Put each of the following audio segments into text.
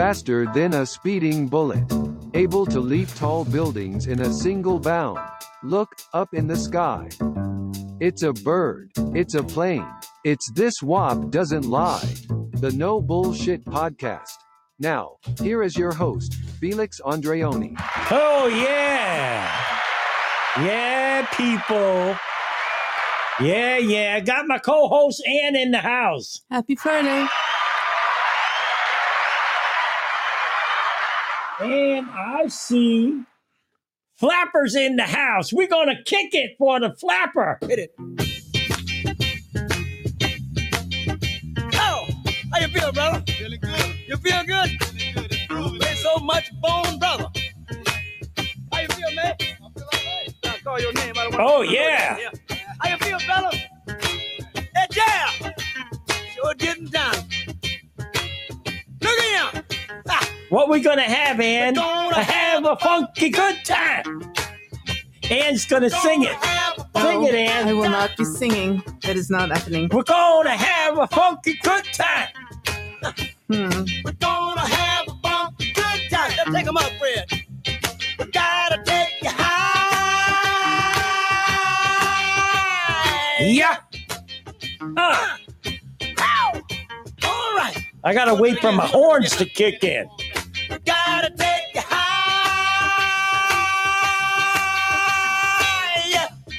faster than a speeding bullet, able to leap tall buildings in a single bound. Look, up in the sky. It's a bird. It's a plane. It's This Wop Doesn't Lie. The No Bullshit Podcast. Now, here is your host, Felix Andreoni. Oh, yeah. Yeah, people. Yeah, yeah. I got my co host Ann in the house. Happy Friday. And I see Flapper's in the house. We're going to kick it for the Flapper. Hit it. Oh, how you feel, brother? Feeling good. You feel good? Feeling good. It's groovy. Ain't so much bone, brother. How you feel, man? I feel all right. Now call your name. I don't Oh, want to yeah. How you feel, brother? Hey, yeah. Sure getting down. Look at him. Ah, What we going to have, Ann? We're gonna have a funky good time. Ann's going to sing it. Sing it, I will not be singing. That is not happening. We're going to have a funky good time. Hmm. We're gonna have a funky good time. Let's take 'em up, Fred. We gotta take you high. Yeah. Uh, All right. I got to wait for my horns to kick in. We gotta take you high.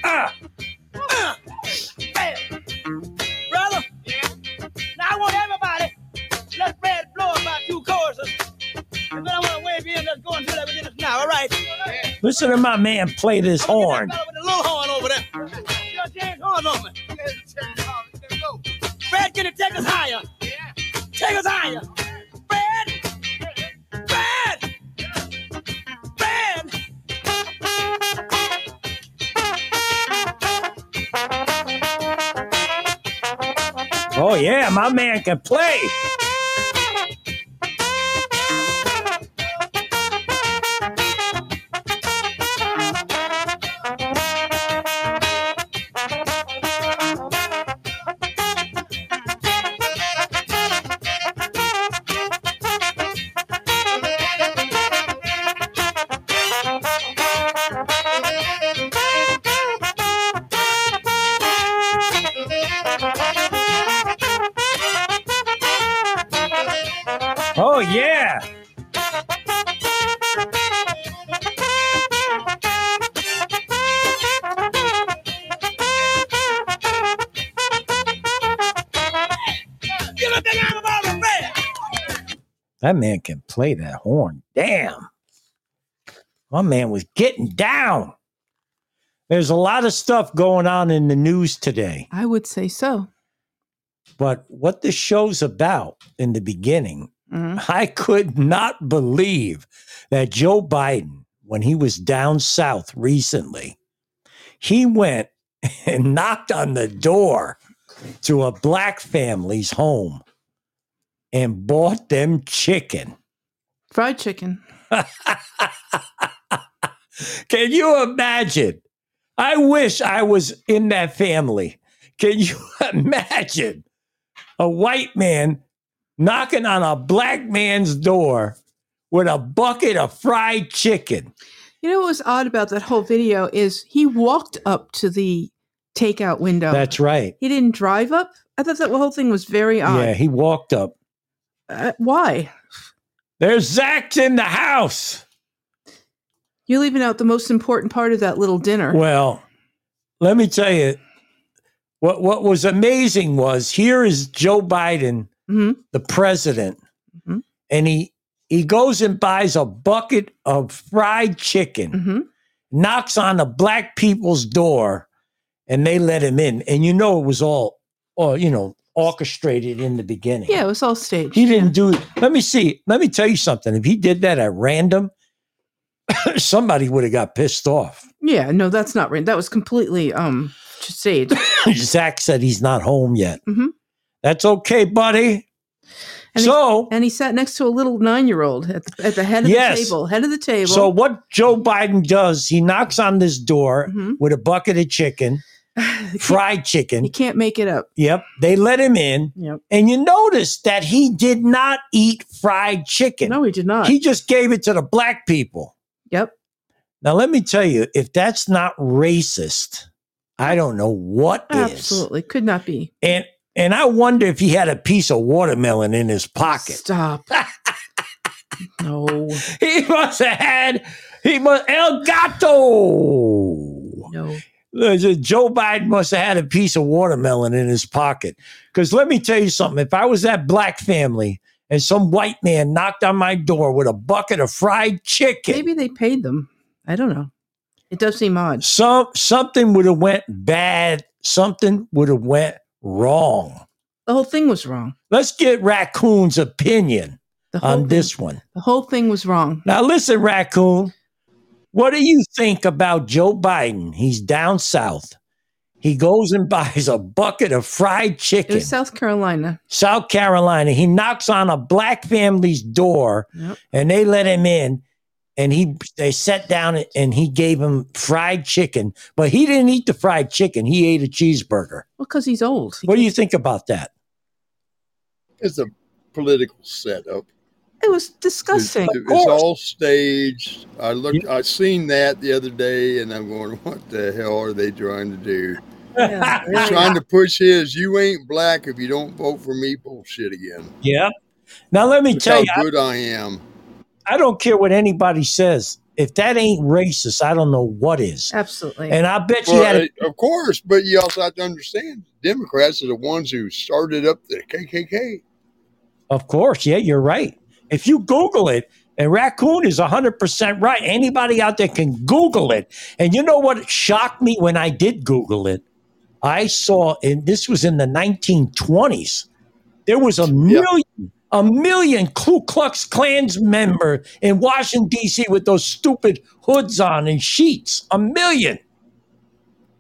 Ah. Uh, hey, brother. Now I want everybody. Let Fred blow about two choruses. And then I want to wave you in. Let's go and do that within us now. All right. Listen to my man play this horn. That with the little horn over there. Your James horn on me. Fred, can you take us higher? Yeah. Take us higher. Yeah, my man can play. That man can play that horn. Damn. My man was getting down. There's a lot of stuff going on in the news today. I would say so. But what the show's about in the beginning, Mhm. I could not believe that Joe Biden, when he was down south recently, he went and knocked on the door to a black family's home and bought them chicken. Fried chicken. Can you imagine? I wish I was in that family. Can you imagine a white man knocking on a black man's door with a bucket of fried chicken? You know what was odd about that whole video is he walked up to the takeout window. That's right. he didn't drive up. I thought that whole thing was very odd. Yeah, he walked up. Uh, why? There's Zach's in the house. You're leaving out the most important part of that little dinner. Well, let me tell you, what what was amazing was here is Joe Biden, Mhm. the president, Mhm. and he he goes and buys a bucket of fried chicken, hmm knocks on the black people's door, and they let him in. And you know it was all, all you know, orchestrated in the beginning. Yeah, it was all staged. He didn't do it. Let me see. Let me tell you something. If he did that at random, somebody would have got pissed off. Yeah, no, that's not right. That was completely um staged. Zach said he's not home yet. Mhm. That's okay, buddy. And he- so, and he sat next to a little nine-year-old at the, at the head of Yes. the table. Head of the table. so what Joe Biden does, he knocks on this door Mhm. with a bucket of chicken, fried chicken. You can't make it up. Yep. They let him in. Yep. And you notice that he did not eat fried chicken. No, he did not. He just gave it to the black people. yep. Now, let me tell you, if that's not racist, I don't know what is. Absolutely. Could not be. And and I wonder if he had a piece of watermelon in his pocket. Stop. no. He must have had he must El Gato. No. Joe Biden must have had a piece of watermelon in his pocket. Because let me tell you something. If I was that black family and some white man knocked on my door with a bucket of fried chicken, Maybe they paid them. I don't know. It does seem odd. some something would have went bad. Something would have went wrong. The whole thing was wrong. Let's get Raccoon's opinion on thing, this one. The whole thing was wrong. Now, listen, Raccoon. What do you think about Joe Biden? He's down south. He goes and buys a bucket of fried It chicken. was South Carolina. South Carolina. He knocks on a black family's door Yep. and they let him in. And he they sat down and he gave him fried chicken, but he didn't eat the fried chicken. He ate a cheeseburger. Well, because he's old. He What do you think about that? It's a political setup. It was It's, disgusting. it's course. all staged. I looked. I seen that the other day, and I'm going, "What the hell are they trying to do? Yeah, really. trying to push his "You ain't black if you don't vote for me" bullshit again. Yeah. Now let me Look tell how you, I, good I am. I don't care what anybody says. If that ain't racist, I don't know what is. Absolutely. And I bet you Well, had a uh, of course, but you also have to understand, Democrats are the ones who started up the KKK. Of course, yeah, you're right. If you Google it, and Raccoon is 100% right. Anybody out there can Google it. And you know what shocked me when I did Google it? I saw, and this was in the 1920s, there was a million, a million Ku Klux Klans member in Washington, D.C. with those stupid hoods on and sheets. A million.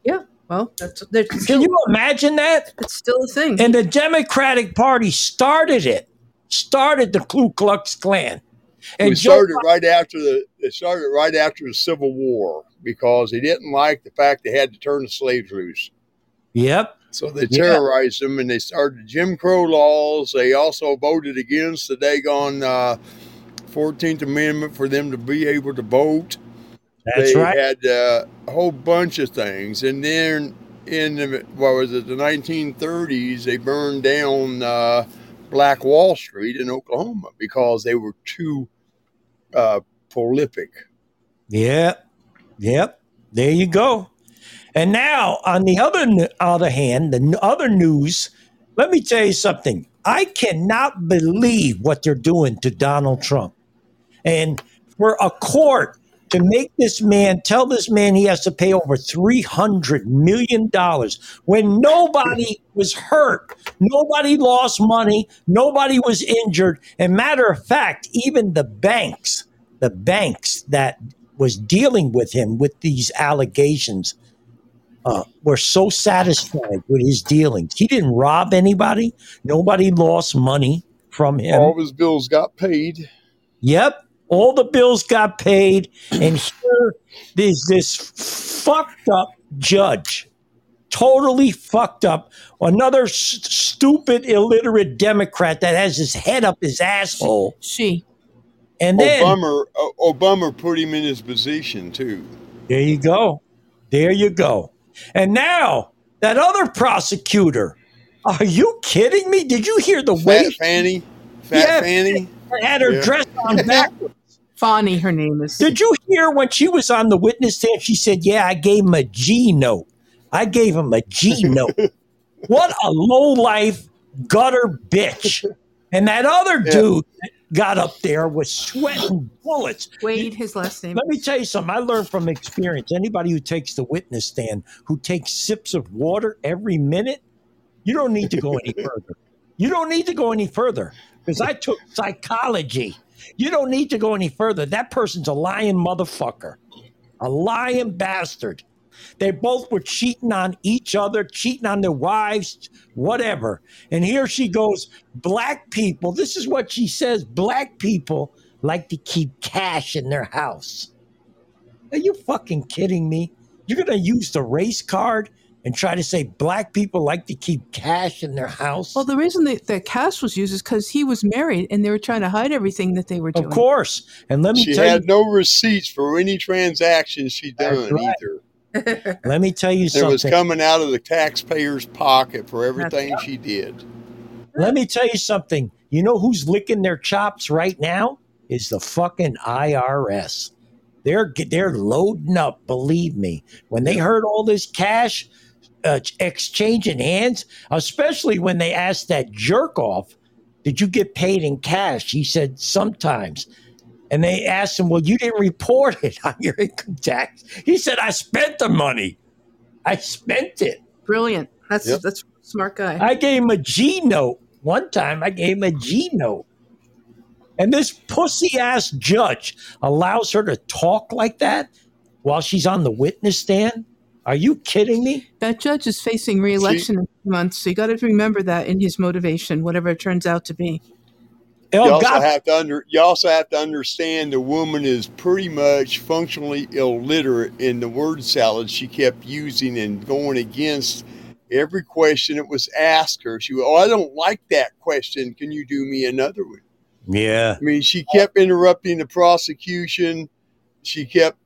yeah. Well, that's that's Can still, you imagine that? it's still a thing. And the Democratic Party started it, started the Ku Klux Klan. And we Joe started right after the it started right after the Civil War because he didn't like the fact they had to turn the slaves loose. Yep. So they Yeah. terrorized them and they started Jim Crow laws. They also voted against the daggone uh, 14th Amendment for them to be able to vote. That's they right. had uh, a whole bunch of things. And then in the, what was it, the 1930s, they burned down uh, Black Wall Street in Oklahoma because they were too uh, prolific. Yep. Yep. There you go. And now, on the other other hand, the other news. Let me tell you something. I cannot believe what they're doing to Donald Trump, and for a court to make this man tell this man he has to pay over three hundred million dollars when nobody was hurt, nobody lost money, nobody was injured, and matter of fact, even the banks, the banks that was dealing with him with these allegations uh, were so satisfied with his dealings. He didn't rob anybody. Nobody lost money from him. All of his bills got paid. Yep. All the bills got paid. And here there's this fucked up judge. Totally fucked up. Another s- stupid, illiterate Democrat that has his head up his asshole. she. And then Obama, uh, Obama put him in his position too. There you go. There you go. And now that other prosecutor. Are you kidding me? Did you hear the Fat way Fanny, Fat Yeah. Fanny. had her Yeah. dress on backwards? Fani, her name is. Did you hear when she was on the witness stand? She said, Yeah, I gave him a G note. I gave him a G note. what a low life gutter bitch. And that other Yeah. dude that got up there was sweating bullets. Wade, his last name. Let me tell you something. I learned from experience. Anybody who takes the witness stand, who takes sips of water every minute, you don't need to go any further. You don't need to go any further because I took psychology. You don't need to go any further. That person's a lying motherfucker, a lying bastard. They both were cheating on each other, cheating on their wives, whatever. And here she goes, black people, this is what she says black people like to keep cash in their house. Are you fucking kidding me? You're going to use the race card and try to say black people like to keep cash in their house? Well, the reason that the cash was used is because he was married and they were trying to hide everything that they were doing. of course. And let me tell you. She tell had you, no receipts for any transactions she That's done right. either. let me tell you something. It was coming out of the taxpayer's pocket for everything she did. Let me tell you something. You know who's licking their chops right now? Is the fucking IRS. They're they're loading up. Believe me. When they heard all this cash uh, exchanging hands, especially when they asked that jerk off, "Did you get paid in cash?" He said sometimes. And they asked him, "Well, you didn't report it on your income tax." He said, "I spent the money. I spent it." Brilliant. That's Yep. that's a smart guy. I gave him a G note. One time I gave him a G note. And this pussy ass judge allows her to talk like that while she's on the witness stand? Are you kidding me? that judge is facing re-election in two months, so you got to remember that in his motivation, whatever it turns out to be. Oh, you also God. have to under you also have to understand the woman is pretty much functionally illiterate in the word salad she kept using and going against every question that was asked her. She went, Oh, I don't like that question. Can you do me another one? yeah. I mean, she kept interrupting the prosecution. She kept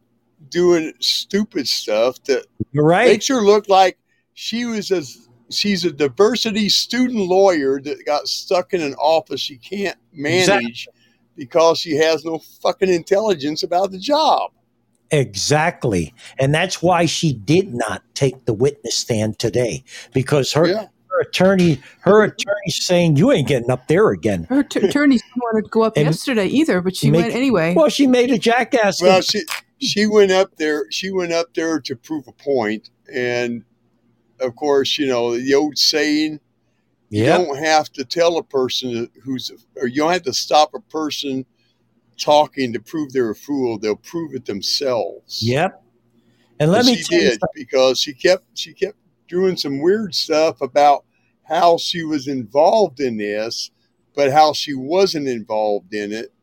doing stupid stuff that right. makes her look like she was a she's a diversity student lawyer that got stuck in an office she can't manage because she has no fucking intelligence about the job. Exactly. And that's why she did not take the witness stand today because her, Yeah. her attorney, her attorney's saying you ain't getting up there again. Her t- attorney didn't want to go up And yesterday either, but she make- went anyway. Well, she made a jackass. Well, she she went up there. She went up there to prove a point, and of course, you know the old saying: you don't have to tell a person who's, or you don't have to stop a person talking to prove they're a fool. They'll prove it themselves. Yep. And let And me she tell you did because she kept she kept doing some weird stuff about how she was involved in this, but how she wasn't involved in it,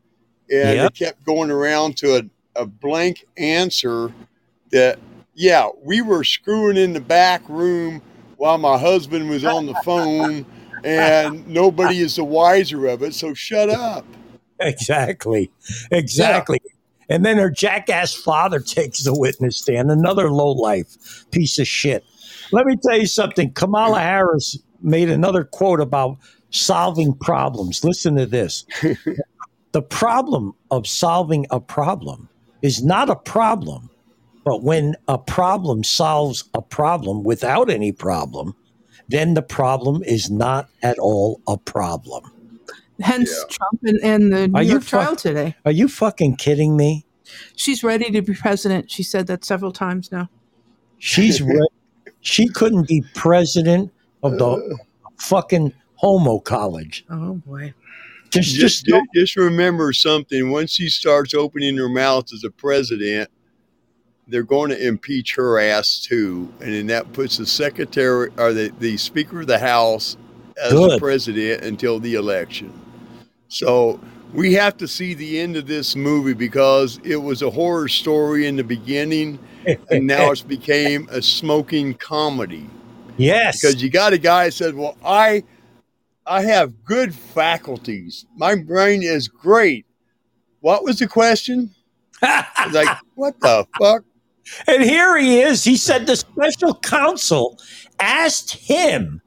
and Yep. it kept going around to a, a blank answer that yeah we were screwing in the back room while my husband was on the phone and nobody is the wiser of it so shut up Exactly. Exactly. And then her jackass father takes the witness stand, another lowlife piece of shit. Let me tell you something. Kamala Harris made another quote about solving problems. Listen to this. the problem of solving a problem is not a problem, but when a problem solves a problem without any problem, then the problem is not at all a problem. Hence Yeah. Trump and, and the New Are you York trial fuck- today. Are you fucking kidding me? She's ready to be president. She said that several times now. She's re- she couldn't be president of the uh. fucking homo college. Oh boy. Just, just, just just, remember something. Once she starts opening her mouth as a president they're going to impeach her ass too. And then that puts the secretary or the, the speaker of the house as the Good. president until the election. So we have to see the end of this movie because it was a horror story in the beginning and now it's became a smoking comedy. Yes, because you got a guy that said, "Well, I, I have good faculties. My brain is great." What was the question? Like, what the fuck? and here he is. He said the special counsel asked him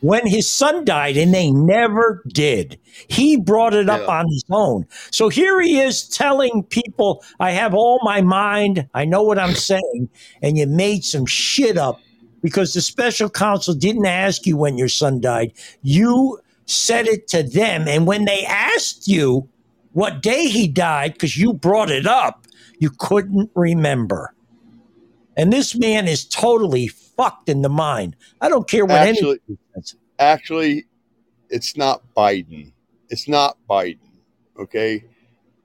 when his son died, and they never did. He brought it up Yeah. on his own. So here he is telling people, I have all my mind, I know what I'm saying, and you made some shit up because the special counsel didn't ask you when your son died. You said it to them. And when they asked you what day he died, because you brought it up, you couldn't remember. And this man is totally fucked in the mind. I don't care what Actually-. Actually, it's not Biden. It's not Biden. Okay,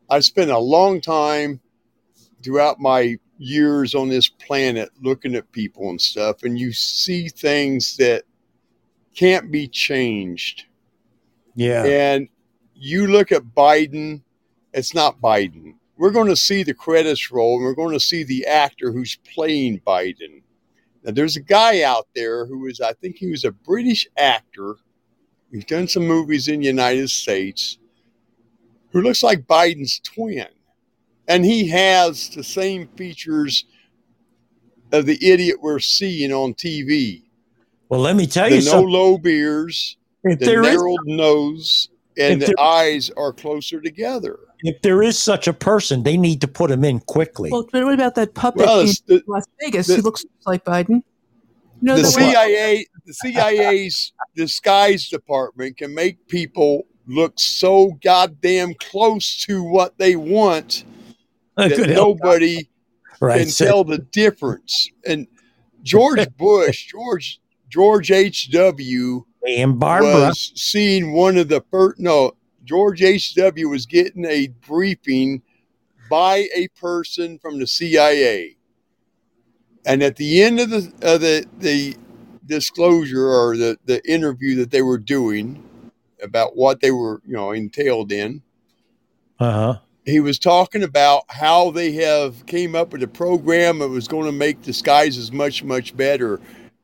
I spent a long time throughout my years on this planet looking at people and stuff, and you see things that can't be changed. Yeah. And you look at Biden, it's not Biden. We're going to see the credits roll and we're going to see the actor who's playing Biden. Now, there's a guy out there who is, I think he was a British actor. He's done some movies in the United States who looks like Biden's twin. And he has the same features of the idiot we're seeing on TV. Well, let me tell The you no something. low beers, If the there is narrowed nose, and the there- eyes are closer together. if there is such a person, they need to put him in quickly. Well, but what about that puppet Well, in the, Las Vegas the- who looks like Biden? You know the the one- CIA, the CIA's disguise department can make people look so goddamn close to what they want A that nobody right? can So- tell the difference. And George Bush, George George H. W. and Barbara. was seeing one of the first. No, George H. W. was getting a briefing by a person from the CIA, and at the end of the of the the disclosure or the the interview that they were doing about what they were you know entailed in Uh huh. He was talking about how they have came up with a program that was going to make disguises much much better.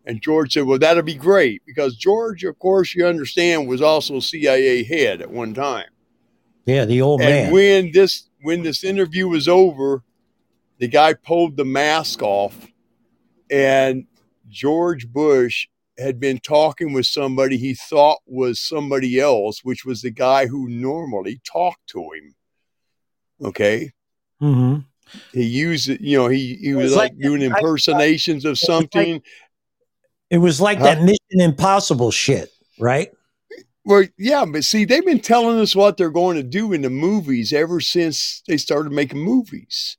And george said well that'll be great because george of course you understand was also cia head at one time. Yeah, the old and man. when this when this interview was over the guy pulled the mask off and george bush had been talking with somebody he thought was somebody else which was the guy who normally talked to him okay hmm he used it, you know, he, he was was like, like- doing I- impersonations of was like- something. It was like Huh? that Mission Impossible shit, right? well, yeah, but see, they've been telling us what they're going to do in the movies ever since they started making movies.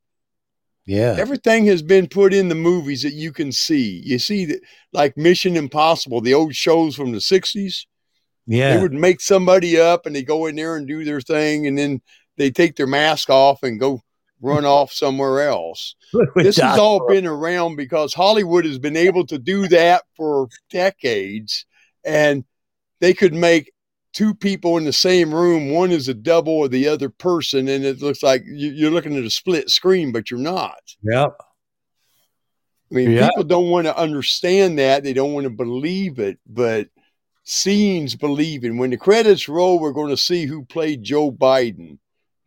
Yeah. Everything has been put in the movies that you can see. You see that like Mission Impossible, the old shows from the 60s, Yeah. they would make somebody up and they go in there and do their thing and then they take their mask off and go run off somewhere else. This has all been around because Hollywood has been able to do that for decades, and they could make two people in the same room. One is a double of the other person, and it looks like you- you're looking at a split screen, but you're not. Yep. I mean, Yeah. people don't want to understand that; they don't want to believe it, but. Seeing's believing. When the credits roll, we're going to see who played Joe Biden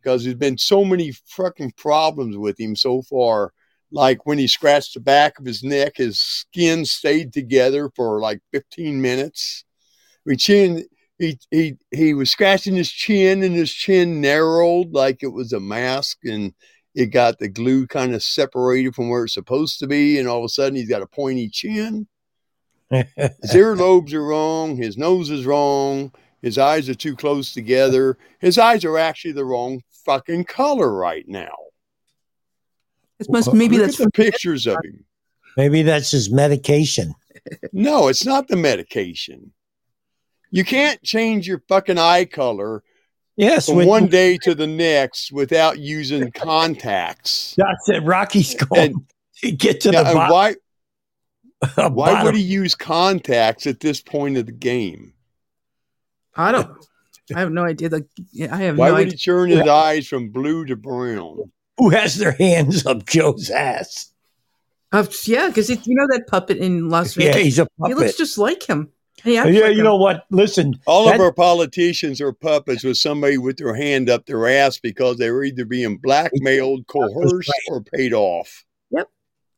because there's been so many fucking problems with him so far. Like when he scratched the back of his neck, his skin stayed together for like 15 minutes. We chin, he he he was scratching his chin, and his chin narrowed like it was a mask, and it got the glue kind of separated from where it's supposed to be, and all of a sudden he's got a pointy chin. His earlobes are wrong. His nose is wrong. His eyes are too close together. His eyes are actually the wrong fucking color right now. It must maybe Look that's at the pictures of him. Maybe that's his medication. No, it's not the medication. You can't change your fucking eye color Yes. from with- one day to the next without using contacts. That's it. Rocky's going And- to get to Now, the bottom. why why bottom. would he use contacts at this point of the game? I don't. I have no idea. The I have Why no would idea. he turn his eyes from blue to brown? Who has their hands up Joe's ass? Uh, yeah, because you know that puppet in Las Vegas. Yeah, he's a puppet. he looks just like him. Yeah, like you him. know what? Listen, All That- of our politicians are puppets with somebody with their hand up their ass because they were either being blackmailed, coerced, or paid off.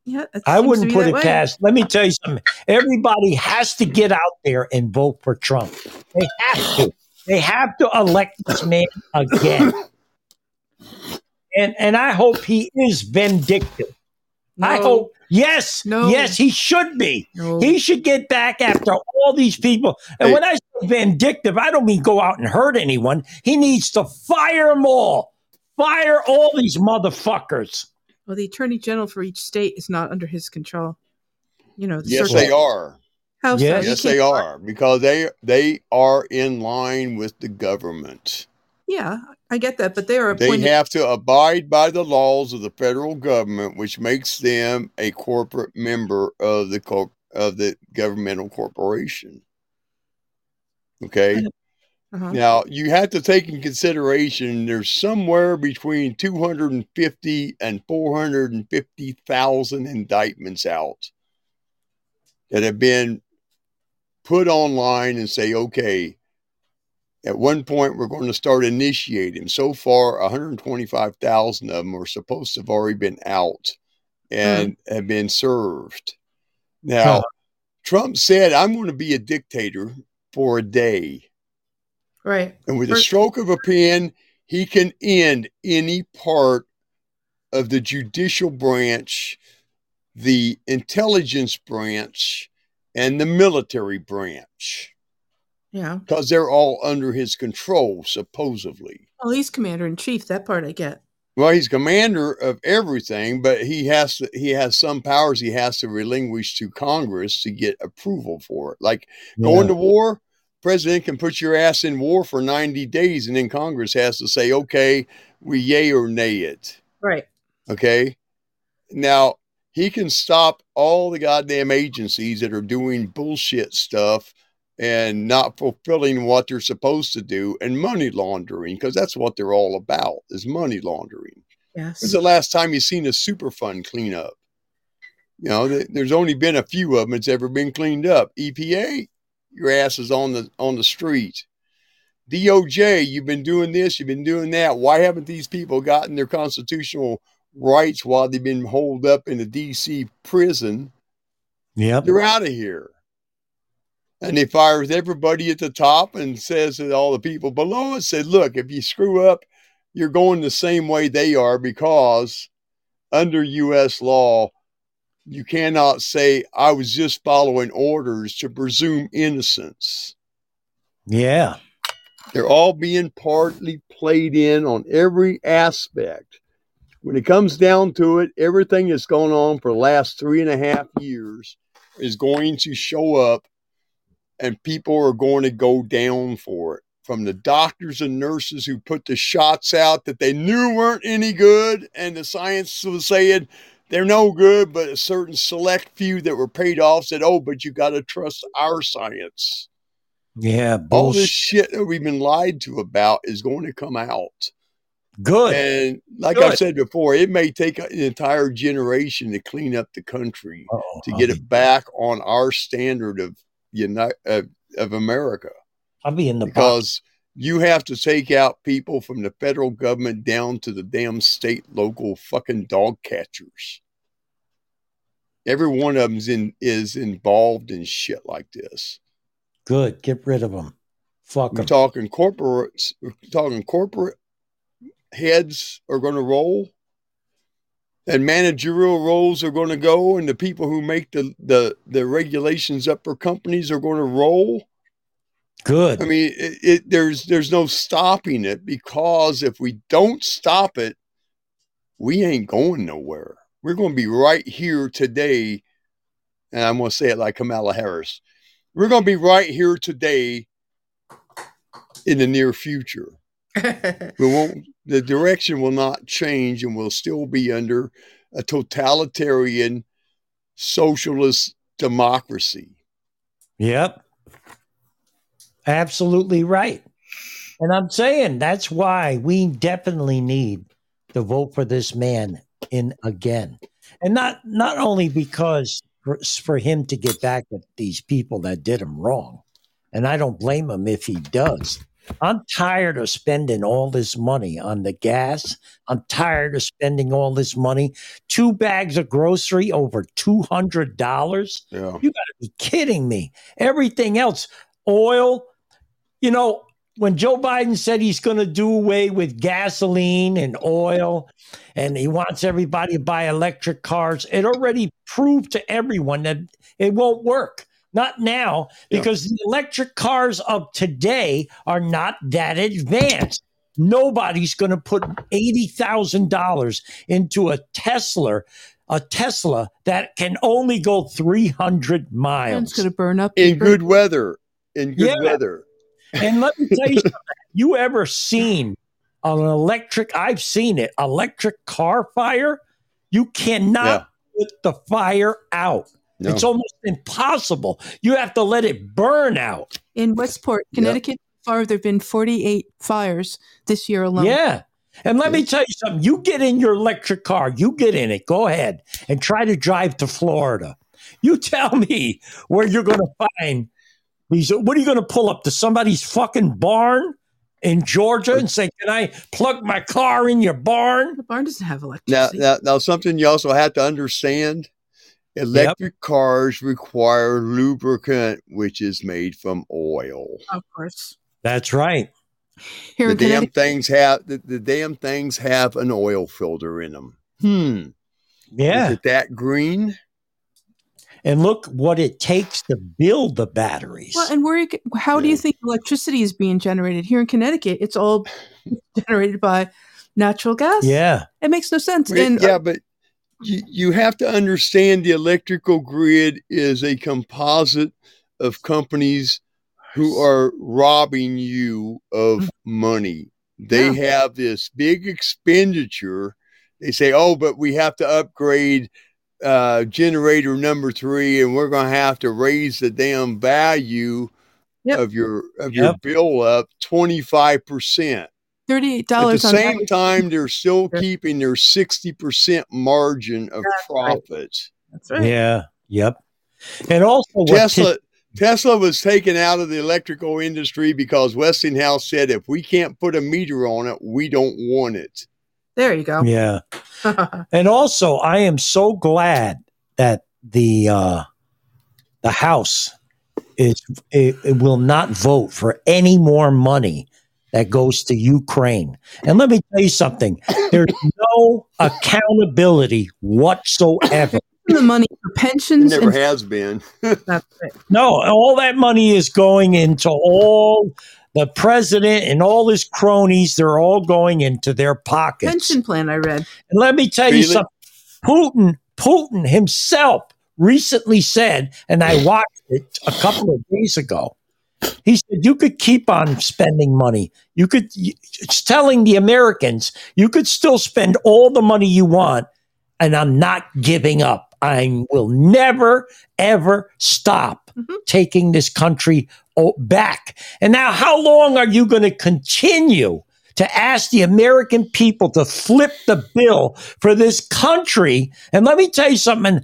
Yeah, I wouldn't put that it way. past. Let me tell you something. Everybody has to get out there and vote for Trump. They have to. They have to elect this man again. And and I hope he is vindictive. I hope yes, No. yes, he should be. No. He should get back after all these people. And Hey. when I say vindictive, I don't mean go out and hurt anyone. He needs to fire them all. Fire all these motherfuckers. Well, the attorney general for each state is not under his control. You know, the Yes, circuit- they are. How? Yes. You Yes, they are because they they are in line with the government. Yeah, I get that, but they are They have to abide by the laws of the federal government, which makes them a corporate member of the corp- of the governmental corporation. Okay. Uh-huh. Now you have to take in consideration there's somewhere between 250 and 450,000 indictments out. that have been put online and say, okay, at one point we're going to start initiating. So far, 125,000 of them are supposed to have already been out and have been served. Now, Huh. Trump said, I'm going to be a dictator for a day. Right. And with the For- stroke of a pen, he can end any part of the judicial branch, the intelligence branch, and the military branch Yeah. because they're all under his control, supposedly. Well, he's commander in chief. That part I get. Well, he's commander of everything, but he has to he has some powers he has to relinquish to Congress to get approval for it. Like going to war, president can put your ass in war for 90 days and then Congress has to say, okay, we yay or nay it. Right. Okay. Now he can stop all the goddamn agencies that are doing bullshit stuff and not fulfilling what they're supposed to do and money laundering because that's what they're all about is money laundering. Yes. When's the last time you've seen a super fund clean? You know, th- there's only been a few of them that's ever been cleaned up. EPA, your ass is on the on the street. DOJ, you've been doing this, you've been doing that. Why haven't these people gotten their constitutional rights while they've been holed up in the DC prison? Yep. They're out of here. And he fires everybody at the top and says to all the people below it, said, look, if you screw up, you're going the same way they are because under US law, you cannot say, I was just following orders to presume innocence. Yeah. They're all being partly played in on every aspect. When it comes down to it, everything that's gone on for the last three and a half years is going to show up and people are going to go down for it. From the doctors and nurses who put the shots out that they knew weren't any good, and the science was saying they're no good, but a certain select few that were paid off said, Oh, but you got to trust our science Yeah. all this shit that we've been lied to about is going to come out. Good. And like I said before, it may take an entire generation to clean up the country Uh-oh. to get be- it back on our standard of Uni- of, of America I'll be in the box. You have to take out people from the federal government down to the damn state local fucking dog catchers. Every one of them is, in, is involved in shit like this. Good. Get rid of them. Fuck them. talking corporates. We're talking corporate heads are going to roll, and managerial roles are going to go, and the people who make the the the regulations up for companies are going to roll. Good. I mean, it, it there's there's no stopping it because if we don't stop it, we ain't going nowhere. We're going to be right here today, and I'm going to say it like Kamala Harris. We're going to be right here today in the near future. We won't. The direction will not change, and we'll still be under a totalitarian socialist democracy. Yep. Absolutely right. And I'm saying that's why we definitely need to vote for this man in again. And not not only because for, for him to get back at these people that did him wrong. And I don't blame him if he does. I'm tired of spending all this money on the gas. I'm tired of spending all this money. Two bags of grocery over $200. Yeah. You got to be kidding me. Everything else, oil, you know, when Joe Biden said he's going to do away with gasoline and oil and he wants everybody to buy electric cars, it already proved to everyone that it won't work. Not now, Yeah. because the electric cars of today are not that advanced. Nobody's going to put $80,000 into a Tesla, a Tesla that can only go 300 And miles. it's going to burn up. In good weather. In good Yeah. weather. And let me tell you something. You ever seen an electric? I've seen it. Electric car fire. You cannot put the fire out. No. It's almost impossible. You have to let it burn out. In Westport, Connecticut, far there have been 48 fires this year alone. Yeah. And let me tell you something. You get in your electric car, you get in it, go ahead and try to drive to Florida. You tell me where you're going to find these. What are you going to pull up to somebody's fucking barn in Georgia and say, "Can I plug my car in your barn?" The barn doesn't have Now, electricity. now, now, something you also have to understand: electric cars require lubricant, which is made from oil. of course. That's right. Here The damn Connecticut, things have the, the damn things have an oil filter in them. Hmm. Yeah. Is it that green? And look what it takes to build the batteries. well, and where? How do you think electricity is being generated here in Connecticut? It's all generated by natural gas. yeah. it makes no sense. Wait, And uh, yeah, but you, you have to understand the electrical grid is a composite of companies who are robbing you of money. They have this big expenditure. They say, oh, but we have to upgrade uh, generator number three, and we're going to have to raise the damn value Yep. of your of your bill up twenty five percent. thirty-eight dollars. At the on same average. time, they're still Sure. keeping their 60% margin of That's right. profits. That's right. Yeah. Yep. And also, what Tesla Tesla was taken out of the electrical industry because Westinghouse said if we can't put a meter on it, we don't want it. There you go. yeah. And also, I am so glad that the uh, the House is it, it will not vote for any more money that goes to Ukraine. And let me tell you something: there's no accountability whatsoever. the money for It pensions. never And, has been. that's it. No, all that money is going into all the president and all his cronies. They're all going into their pockets. Pension plan. I read. And let me tell you something. Putin, Putin himself recently said, and I watched it a couple of days ago. He said you could keep on spending money. You could. It's telling the Americans you could still spend all the money you want, and I'm not giving up. I will never ever stop Mhm. taking this country back. And now, how long are you going to continue to ask the American people to flip the bill for this country? And let me tell you something.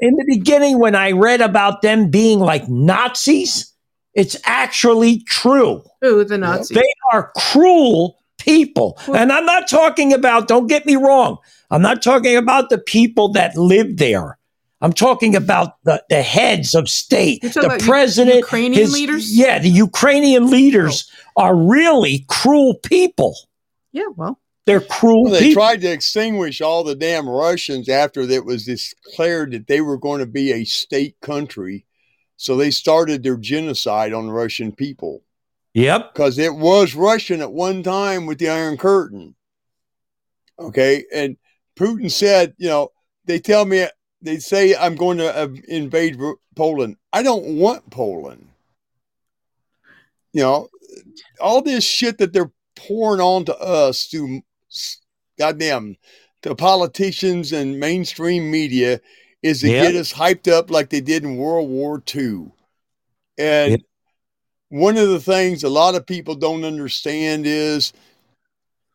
In the beginning, when I read about them being like Nazis, it's actually true. Ooh, the Nazis. They are cruel people. Well- And I'm not talking about, don't get me wrong, I'm not talking about the people that live there. I'm talking about the, the heads of state, the president, Ukrainian his- leaders? Yeah, the Ukrainian leaders oh. are really cruel people. yeah. Well, They're cruel Well, they people. tried to extinguish all the damn Russians after it was declared that they were going to be a state country. So they started their genocide on Russian people yep. because it was Russian at one time with the Iron Curtain. Okay. And Putin said, you know, they tell me, they say I'm going to uh, invade Poland. I don't want Poland. You know, all this shit that they're pouring on to us through goddamn the politicians and mainstream media is to Yep. get us hyped up like they did in World War II. And Yep. one of the things a lot of people don't understand is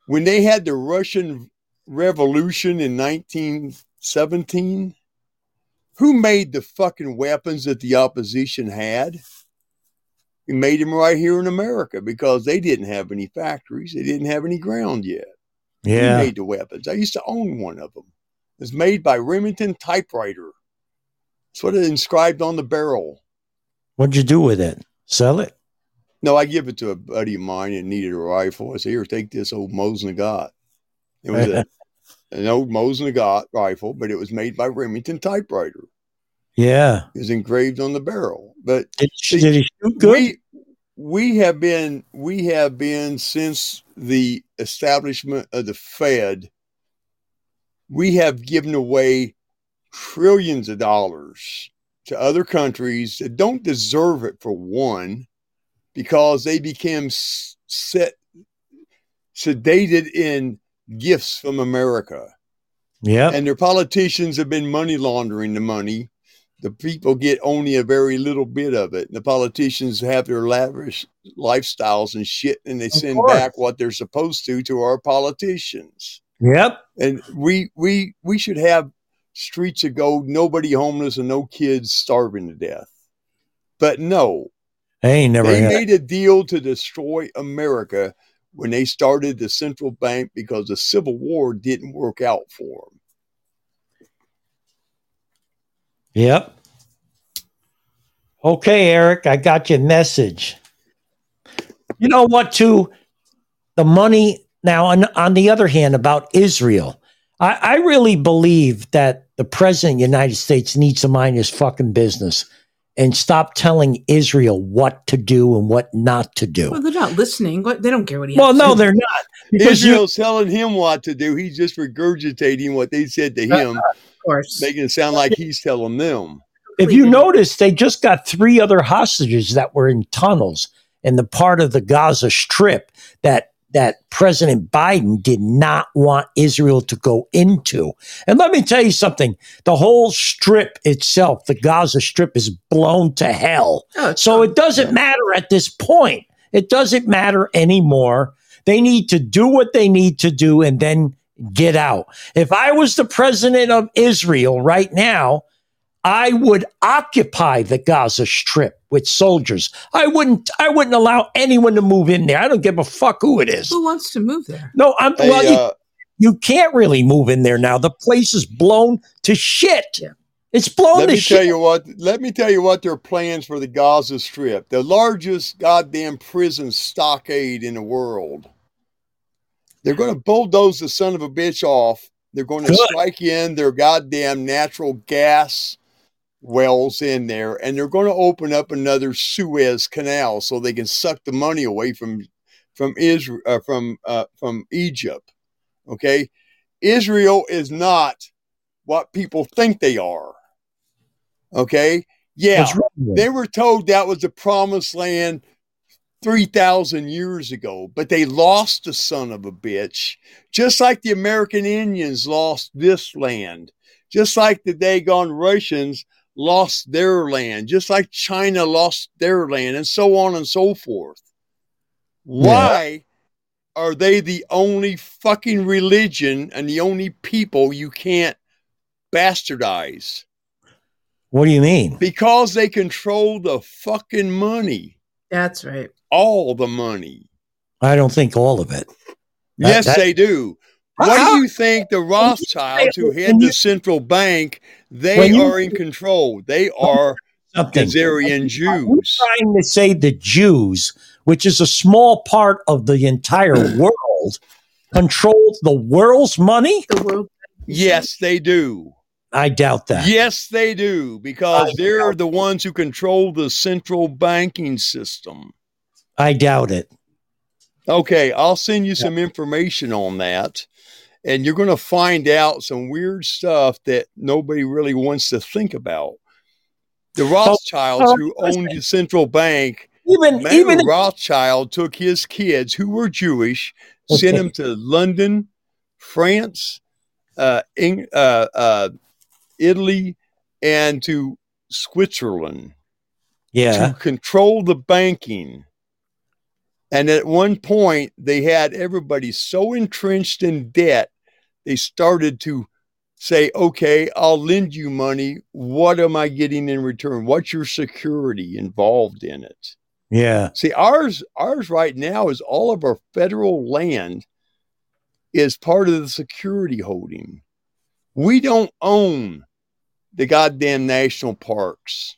when they had the Russian Revolution in 1917, who made the fucking weapons that the opposition had? We made them right here in America because they didn't have any factories. They didn't have any ground yet. Yeah. made the weapons? I used to own one of them. It was made by Remington Typewriter. That's what it inscribed on the barrel. What'd you do with it? Sell it? No, I give it to a buddy of mine and needed a rifle. I said, "Here, take this old Mosnagot." It was a, an old Mosnagot rifle, but it was made by Remington Typewriter. Yeah. It was engraved on the barrel. But Did, it- did it shoot good? we we have been we have been since the establishment of the Fed. We have given away trillions of dollars to other countries that don't deserve it for one, because they became set sedated in gifts from America Yeah. and their politicians have been money laundering the money. The people get only a very little bit of it. And the politicians have their lavish lifestyles and shit, and they send course. back what they're supposed to to our politicians. Yep. And we we we should have streets of gold, nobody homeless, and no kids starving to death. But no, I ain't never they made a deal to destroy America when they started the central bank because the Civil War didn't work out for them. Yep. Okay, Eric, I got your message. You know what, too? The money now, on, on the other hand, about Israel, I, I really believe that the president of the United States needs to mind his fucking business and stop telling Israel what to do and what not to do. Well, they're not listening. What- They don't care what he Well, has no, say. they're not. Because you, Israel's telling him what to do. He's just regurgitating what they said to him, Of course. making it sound like he's telling them. if you notice, they just got three other hostages that were in tunnels in the part of the Gaza Strip that that President Biden did not want Israel to go into. And let me tell you something: the whole strip itself, the Gaza Strip, is blown to hell. Oh, So fine. it doesn't matter at this point. It doesn't matter anymore. They need to do what they need to do and then get out. If I was the president of Israel right now, I would occupy the Gaza Strip with soldiers. I wouldn't I wouldn't allow anyone to move in there. I don't give a fuck who it is. Who wants to move there? No, I'm Hey, well, you, uh, you can't really move in there now. The place is blown to shit. Yeah. It's blown let to me shit. tell you what. Let me tell you what their plans for the Gaza Strip. The largest goddamn prison stockade in the world. They're going to bulldoze the son of a bitch off. They're going to Good. strike in their goddamn natural gas wells in there, and they're going to open up another Suez Canal so they can suck the money away from from Israel uh, from uh, from Egypt. Okay, Israel is not what people think they are. Okay, yeah, What's wrong with it? they were told that was the promised land 3,000 years ago, but they lost the son of a bitch, just like the American Indians lost this land, just like the Dagon Russians lost their land, just like China lost their land, and so on and so forth. Why are they the only fucking religion and the only people you can't bastardize? What do you mean? Because they control the fucking money. That's right. All the money. I don't think all of it. That- yes, that- they do. How- What do you think the Rothschilds who head the central bank, they you- are in control. They are Something. Khazarian We're Jews. trying to say the Jews, which is a small part of the entire world, control the world's money? The world. Yes, they do. I doubt that. Yes, they do, because I they're the ones who control the central banking system. I doubt it. Okay, I'll send you some information on that. And you're going to find out some weird stuff that nobody really wants to think about. The Rothschilds, oh, who owned the central bank, Even even Rothschild took his kids who were Jewish, sent them to London, France, uh, uh, uh, Italy, and to Switzerland yeah. to control the banking. And at one point, they had everybody so entrenched in debt, they started to say, okay, I'll lend you money. What am I getting in return? What's your security involved in it? Yeah. See, ours, ours right now is all of our federal land is part of the security holding. We don't own the goddamn national parks.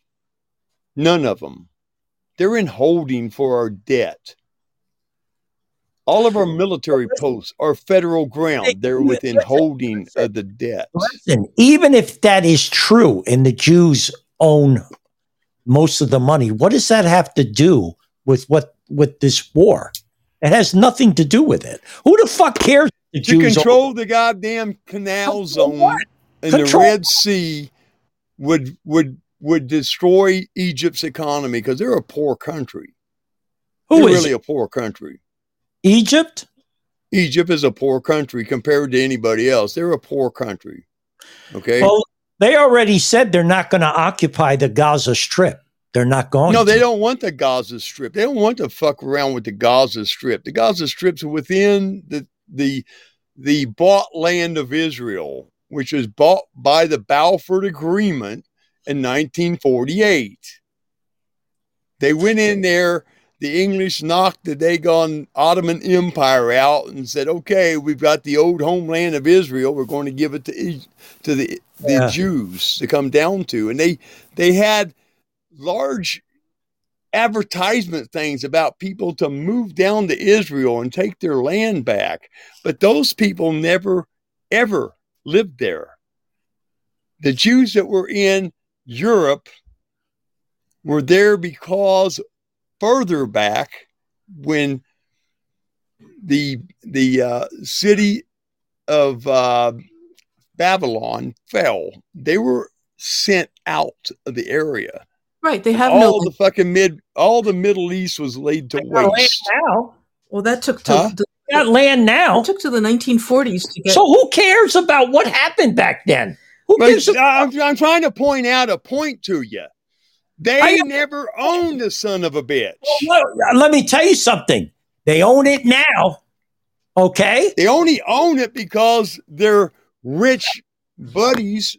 None of them. They're in holding for our debt. All of our military posts are federal ground. They're within holding of the debt. Listen, even if that is true and the Jews own most of the money, what does that have to do with what with this war? It has nothing to do with it. Who the fuck cares? The To Jews own- control the goddamn canal zone what? in the Red Sea would would would destroy Egypt's economy because they're a poor country. who they're is really it? a poor country. Egypt? Egypt is a poor country compared to anybody else. They're a poor country. Okay. Well, they already said they're not going to occupy the Gaza Strip. They're not going. no, they don't want the Gaza Strip. They don't want to fuck around with the Gaza Strip. The Gaza Strip's within the the the bought land of Israel, which was bought by the Balfour Agreement in 1948. They went in there. The English knocked the Dagon Ottoman Empire out and said, "Okay, we've got the old homeland of Israel. We're going to give it to to the the Yeah. Jews to come down to." And they they had large advertisement things about people to move down to Israel and take their land back. But those people never, ever lived there. The Jews that were in Europe were there because further back when the the uh, city of uh, Babylon fell, they were sent out of the area Right. They have all no. the fucking mid all the middle east was laid to Got land waste now. well, that took to Huh? the, Got land now. it took to the 1940s to get. So who cares about what happened back then? Who but gives a I'm, I'm trying to point out a point to you they I- never owned the son of a bitch Well, let me tell you something. They own it now. Okay? they only own it because their rich buddies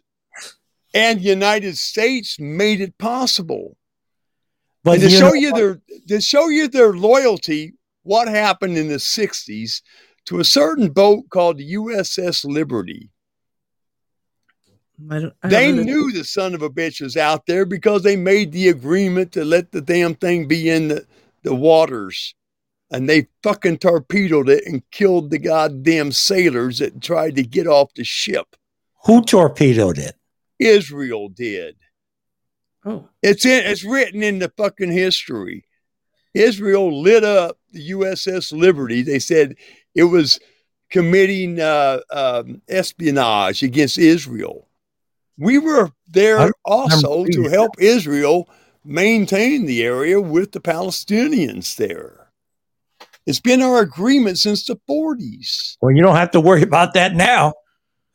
and united states made it possible But to show know you their to show you their loyalty, what happened in the '60s to a certain boat called the USS Liberty. I don't, I don't They know that- knew the son of a bitch was out there because they made the agreement to let the damn thing be in the, the waters. And they fucking torpedoed it and killed the goddamn sailors that tried to get off the ship. who torpedoed it? Israel did. Oh, It's in, it's written in the fucking history. Israel lit up the USS Liberty. They said it was committing uh, um, espionage against Israel. We were there also to help Israel maintain the area with the Palestinians there. It's been our agreement since the 40s. Well, you don't have to worry about that now.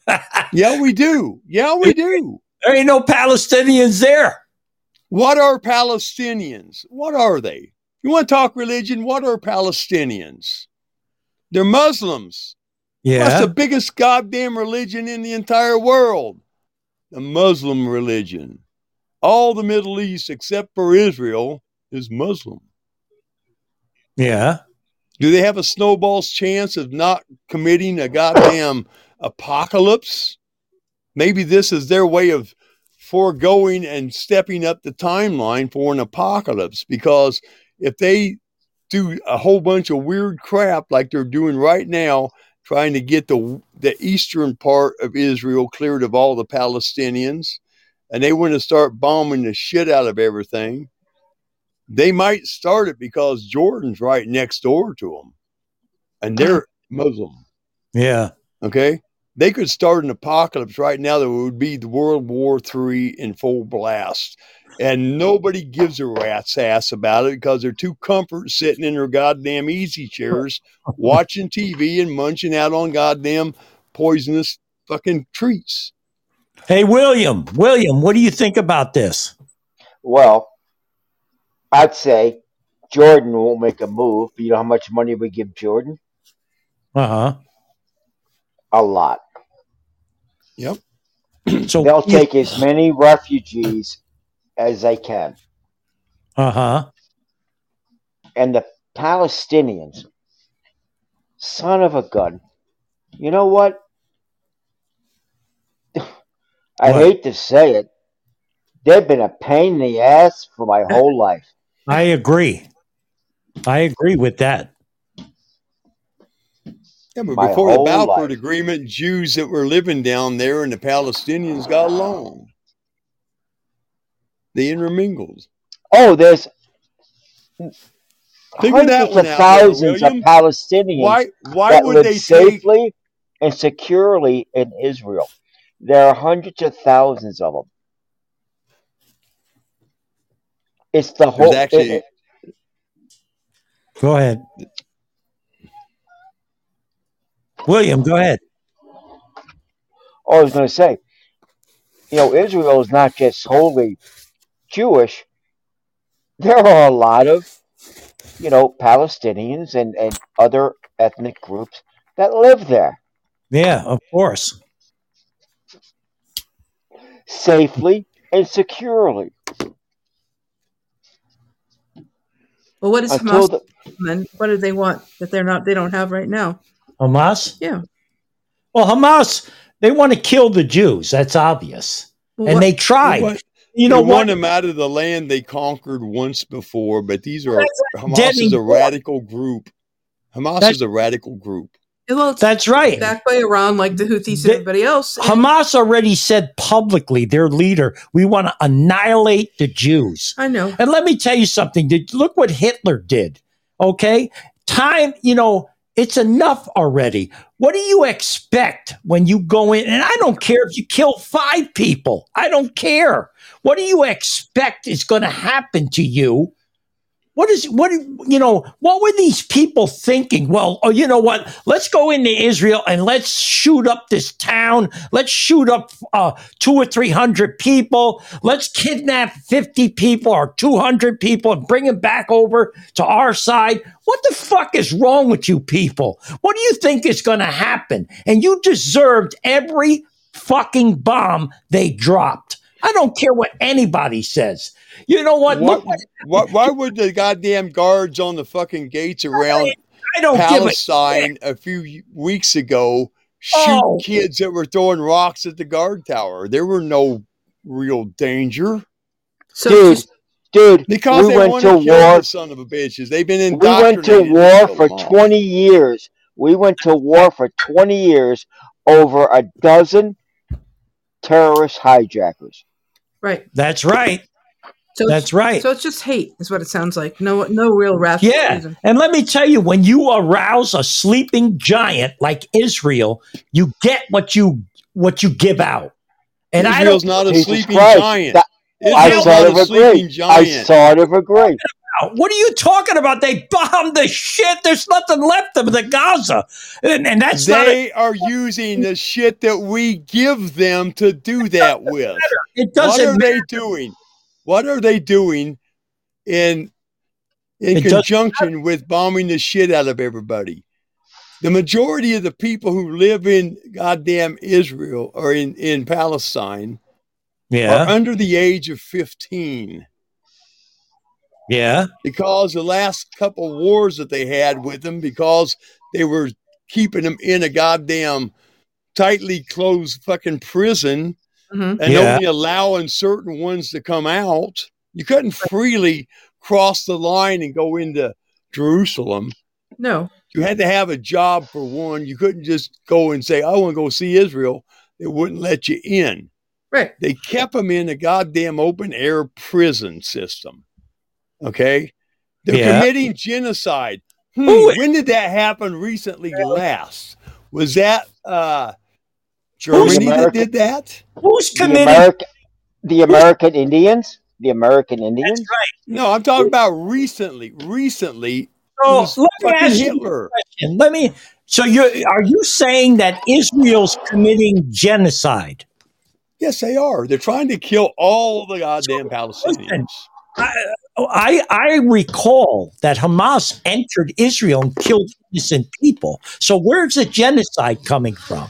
Yeah, we do. Yeah, we do. There ain't no Palestinians there. What are Palestinians? What are they? You want to talk religion? What are Palestinians? They're Muslims. Yeah. the biggest goddamn religion in the entire world? The Muslim religion. All the Middle East, except for Israel, is Muslim. Yeah. Do they have a snowball's chance of not committing a goddamn apocalypse? Maybe this is their way of foregoing and stepping up the timeline for an apocalypse because if they do a whole bunch of weird crap like they're doing right now, trying to get the the eastern part of Israel cleared of all the Palestinians, and they want to start bombing the shit out of everything, they might start it because Jordan's right next door to them, and they're Muslim. Yeah. Okay, they could start an apocalypse right now that would be the World War Three in full blast, and nobody gives a rat's ass about it because they're too comfort sitting in their goddamn easy chairs, watching TV and munching out on goddamn poisonous fucking treats. Hey, William. William, what do you think about this? Well, I'd say Jordan won't make a move. You know how much money we give Jordan? Uh huh. A lot. Yep. So They'll take as many refugees as they can. Uh huh. And the Palestinians, son of a gun. You know what? I What? hate to say it. They've been a pain in the ass for my whole life. I agree. I agree with that. Yeah, but My before the Balfour life. Agreement, Jews that were living down there and the Palestinians got along. They intermingled. Oh, there's Figure hundreds one of out, thousands William. of Palestinians Why? Why that would live they take? safely and securely in Israel. There are hundreds of thousands of them. It's the whole. actually- it- Go ahead. William, go ahead. oh, I was going to say, you know, Israel is not just wholly Jewish. There are a lot of, you know, Palestinians and, and other ethnic groups that live there. Yeah, of course. safely and securely. Well, what is Until Hamas the, then? What do they want that they're not? They don't have right now. Hamas? Yeah. Well, Hamas, they want to kill the Jews. That's obvious. Well, and what- they tried. What- you know they want them out of the land they conquered once before, but these are Hamas Deadly is a war. radical group. Hamas That's- is a radical group. well, it's That's right. backed by Iran, like the Houthis They- and everybody else. Hamas already said publicly, their leader, we want to annihilate the Jews. I know. And let me tell you something. Did look what Hitler did? Okay, time. You know, it's enough already. What do you expect when you go in? And I don't care if you kill five people. I don't care. What do you expect is going to happen to you? What is what you know? What were these people thinking? Well, oh, you know what? Let's go into Israel and let's shoot up this town. Let's shoot up uh, two or three hundred people. Let's kidnap fifty people or two hundred people and bring them back over to our side. What the fuck is wrong with you people? What do you think is going to happen? And you deserved every fucking bomb they dropped. I don't care what anybody says. You know what? What, Look what, why would the goddamn guards on the fucking gates around I don't give a Palestine a few weeks ago shoot Oh. kids that were throwing rocks at the guard tower? There were no real danger So dude, just- dude, because we they went to to war. the son of a bitches. They've been We went to war so for long. 20 years. We went to war for 20 years over a dozen terrorist hijackers. right. That's right. So it's- That's right. So it's just hate, is what it sounds like. No, no real rational Yeah. reason. And let me tell you, when you arouse a sleeping giant like Israel, you get what you what you give out. And I Israel's don't not a Jesus sleeping Christ. giant. That- I Israel's sort not of a sleeping agree. I giant. sort of agree. What are you talking about? They bombed the shit. There's nothing left of the Gaza. And, and that's not a, they are using the shit that we give them to do that with. it doesn't What are matter. they doing? What are they doing in in It conjunction with bombing the shit out of everybody? The majority of the people who live in goddamn Israel or in, in Palestine are under the age of 15 Yeah. because the last couple wars that they had with them, because they were keeping them in a goddamn tightly closed fucking prison hmm and Yeah. only allowing certain ones to come out. You couldn't freely cross the line and go into Jerusalem. No. You had to have a job for one. You couldn't just go and say, I want to go see Israel. They wouldn't let you in. Right. They kept them in a goddamn open air prison system. Okay? They're Yeah. committing genocide. Hmm, Who- when did that happen recently last? Was that uh, Germany that did that? Who's The committed? American, the American Indians, the American Indians. right? No, I'm talking about recently. Recently, it So was let me fucking ask you a Hitler. question. Let me. So you are you saying that Israel's committing genocide? Yes, they are. They're trying to kill all the goddamn Palestinians. I I recall that Hamas entered Israel and killed innocent people. So where's the genocide coming from?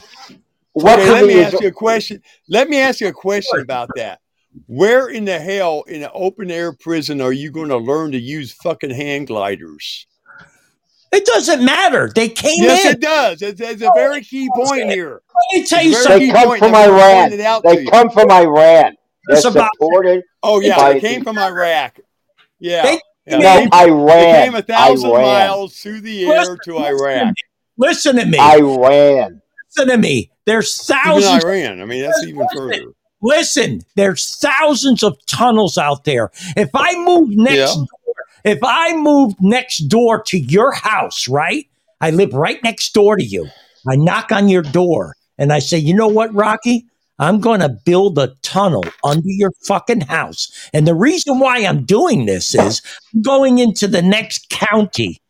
What Okay, let me the ask you a question. Let me ask you a question about that. Where in the hell in an open air prison are you going to learn to use fucking hand gliders? It doesn't matter. They came Yes, in. it does. It's, it's a oh, very key point here. Let me tell you something. They come from Iran. it out They come from Iran. They're It's about- supported. Oh yeah, by they came from Iraq. Yeah, They- yeah. No, They, they Iran. came a thousand Iran. miles through the air Listen, to listen Iraq. Listen to me. Iran. Listen to me. There's Even thousands. Iran. I mean, that's even further. Listen, there's thousands of tunnels out there. If I move next Yeah. door, if I moved next door to your house, right? I live right next door to you. I knock on your door and I say, you know what, Rocky? I'm going to build a tunnel under your fucking house. And the reason why I'm doing this is I'm going into the next county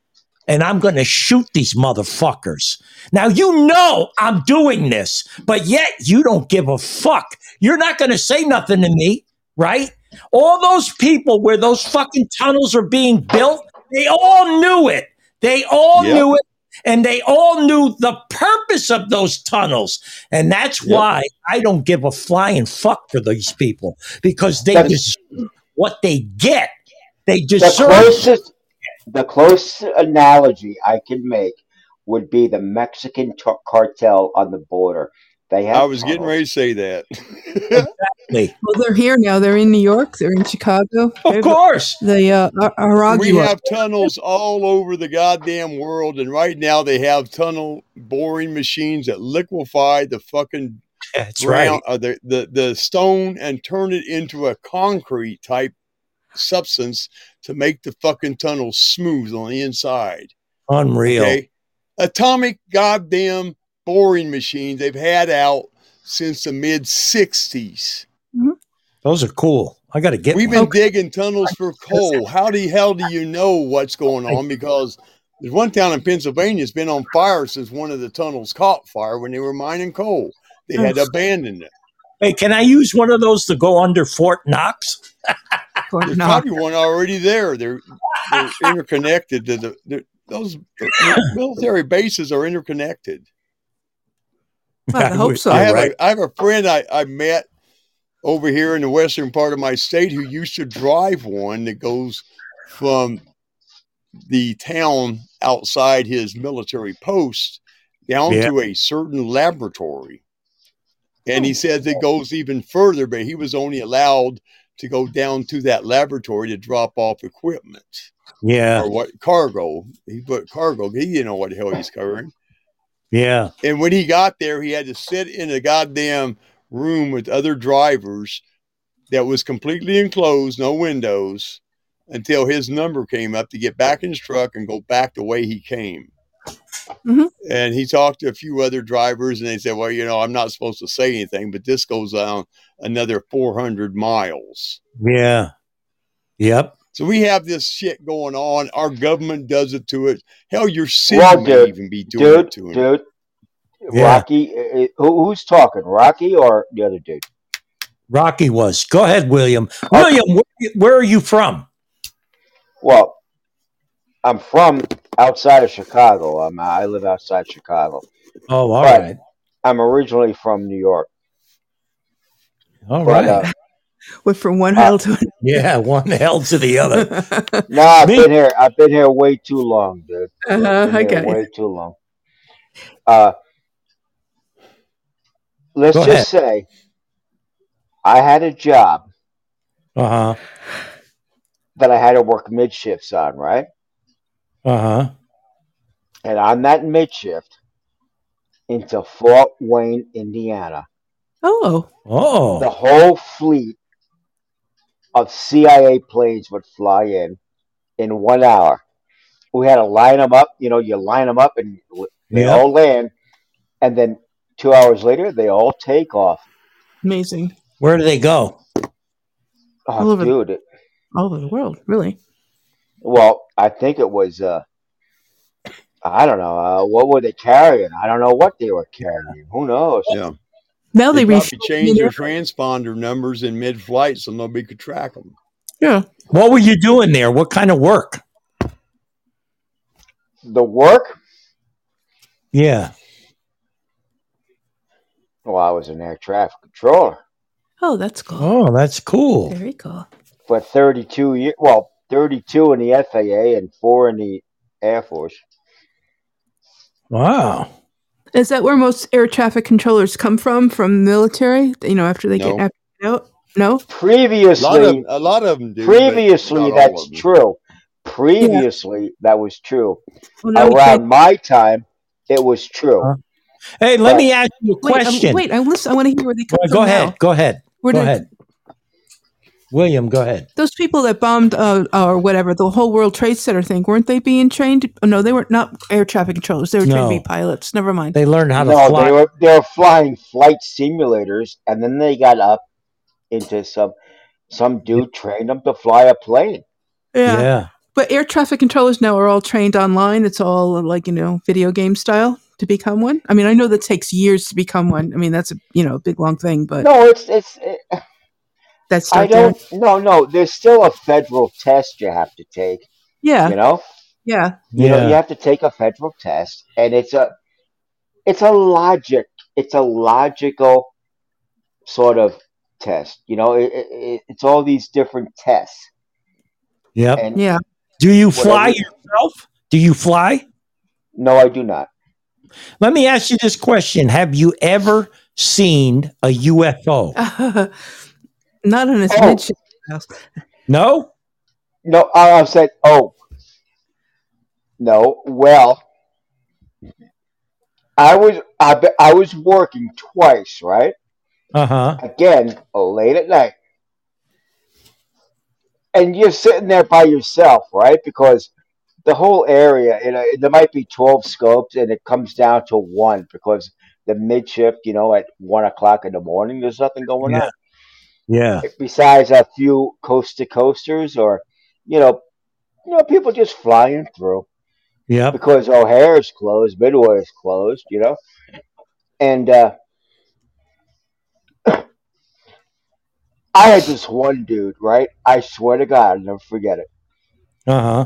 and I'm going to shoot these motherfuckers. Now, you know I'm doing this, but yet you don't give a fuck. You're not going to say nothing to me, right? All those people where those fucking tunnels are being built, they all knew it. They all Yep. knew it. and they all knew the purpose of those tunnels. And that's Yep. why I don't give a flying fuck for these people because they That's- deserve what they get. They the deserve. closest the closest analogy I can make would be the Mexican t- cartel on the border. They have I was getting ready to say that. Exactly. Well, they're here now. They're in New York. They're in Chicago. Of course. The uh, Ar- Aragua. we have tunnels all over the goddamn world, and right now they have tunnel boring machines that liquefy the fucking That's right. ground, uh, the, the the stone, and turn it into a concrete type substance to make the fucking tunnel smooth on the inside. Unreal. Okay, atomic goddamn boring machines they've had out since the mid '60s. Mm-hmm. Those are cool. I got to get We've one. been digging tunnels for coal. How the hell do you know what's going on? Because there's one town in Pennsylvania that's been on fire since one of the tunnels caught fire when they were mining coal. They had abandoned it. Hey, can I use one of those to go under Fort Knox? Fort There's Knox. probably one already there. They're, they're interconnected. To the, those military bases are interconnected. Well, I hope so. I have right. a I have a friend I, I met over here in the western part of my state who used to drive one that goes from the town outside his military post down Yeah. to a certain laboratory. And he oh. says it goes even further, but he was only allowed to go down to that laboratory to drop off equipment Yeah. or what cargo. He put cargo. He didn't know what the hell he's carrying. Yeah. And when he got there, he had to sit in a goddamn room with other drivers that was completely enclosed, no windows, until his number came up to get back in his truck and go back the way he came. Mhm. And he talked to a few other drivers, and they said, "Well, you know, I'm not supposed to say anything, but this goes on another 400 miles." Yeah. Yep. So we have this shit going on. Our government does it to it. Hell, your city Well, may dude, even be doing dude, it to him. dude. Yeah. Rocky, uh, uh, who, who's talking? Rocky or the other dude? Rocky was. Go ahead, William. William, where, where are you from? Well, I'm from outside of Chicago. I'm, I live outside Chicago. Oh, all Right. right. I'm originally from New York. All But, right. uh, Went from one hell to yeah, one hell to the other. another. no, I've Me- been here. I've been here way too long, dude. uh-huh, Been I here got you. way too long. Uh, let's Go just say I had a job Uh huh. that I had to work mid shifts on, right? Uh huh. And on that midshift into Fort Wayne, Indiana, Oh, Oh. the whole fleet of CIA planes would fly in in one hour. We had to line them up. You know, you line them up and they Yeah. all land, and then two hours later they all take off. amazing. Where do they go? Oh, All over- dude! It, All over the world, really. Well, I think it was. Uh, I don't know. Uh, what were they carrying? I don't know what they were carrying. Who knows? Yeah. Now They they, probably refuel change their transponder numbers in mid-flight so nobody could track them. Yeah. What were you doing there? What kind of work? The work. Yeah. Well, I was an air traffic controller Oh, that's cool. Oh, that's cool. Very cool. for 32 years. Well, 32 in the FAA and four in the Air Force. Wow. Is that where most air traffic controllers come from? From military? You know, after they No. get out? No. A lot of Previously, a lot of them do. previously that's true. Previously, that was true. Well, now Around can't- my time, it was true. Huh? Hey, let But- me ask you a wait, um, question. wait. I listen. I want to hear where they come Well, from. go now. ahead. Go ahead. Where go did ahead. William, go ahead. those people that bombed uh, or whatever the whole World Trade Center thing weren't they being trained? Oh, no, they were not air traffic controllers. They were trained to be pilots. Never mind. They learned how to No, fly. they were they were flying flight simulators, and then they got up into some some dude trained them to fly a plane. yeah. yeah. But air traffic controllers now are all trained online. It's all like, you know, video game style to become one. I mean, I know that takes years to become one. I mean, that's a, you know, a big long thing, but No, it's it's. It, that's I start there. don't. No, no. There's still a federal test you have to take. Yeah. You know, Yeah. You know, you have to take a federal test, and it's a it's a logic. It's a logical sort of test. You know, it, it, it's all these different tests, Yep. and Yeah. Do you fly yourself? Do you fly? no, I do not. Let me ask you this question. Have you ever seen a UFO? Not on his Oh. midship house. No? No, I, I said, oh, no. Well, I was I, I was working twice, right? Uh-huh. Again, late at night, and you're sitting there by yourself, right? Because the whole area, you know, there might be twelve scopes, and it comes down to one because the midshift, you know, at one o'clock in the morning, there's nothing going Yeah. on Yeah. besides a few coast to coasters or, you know, you know, people just flying through. Yep. because O'Hare is closed, Midway is closed, you know. And uh, I had this one dude, right? I swear to God, I'll never forget it. Uh-huh.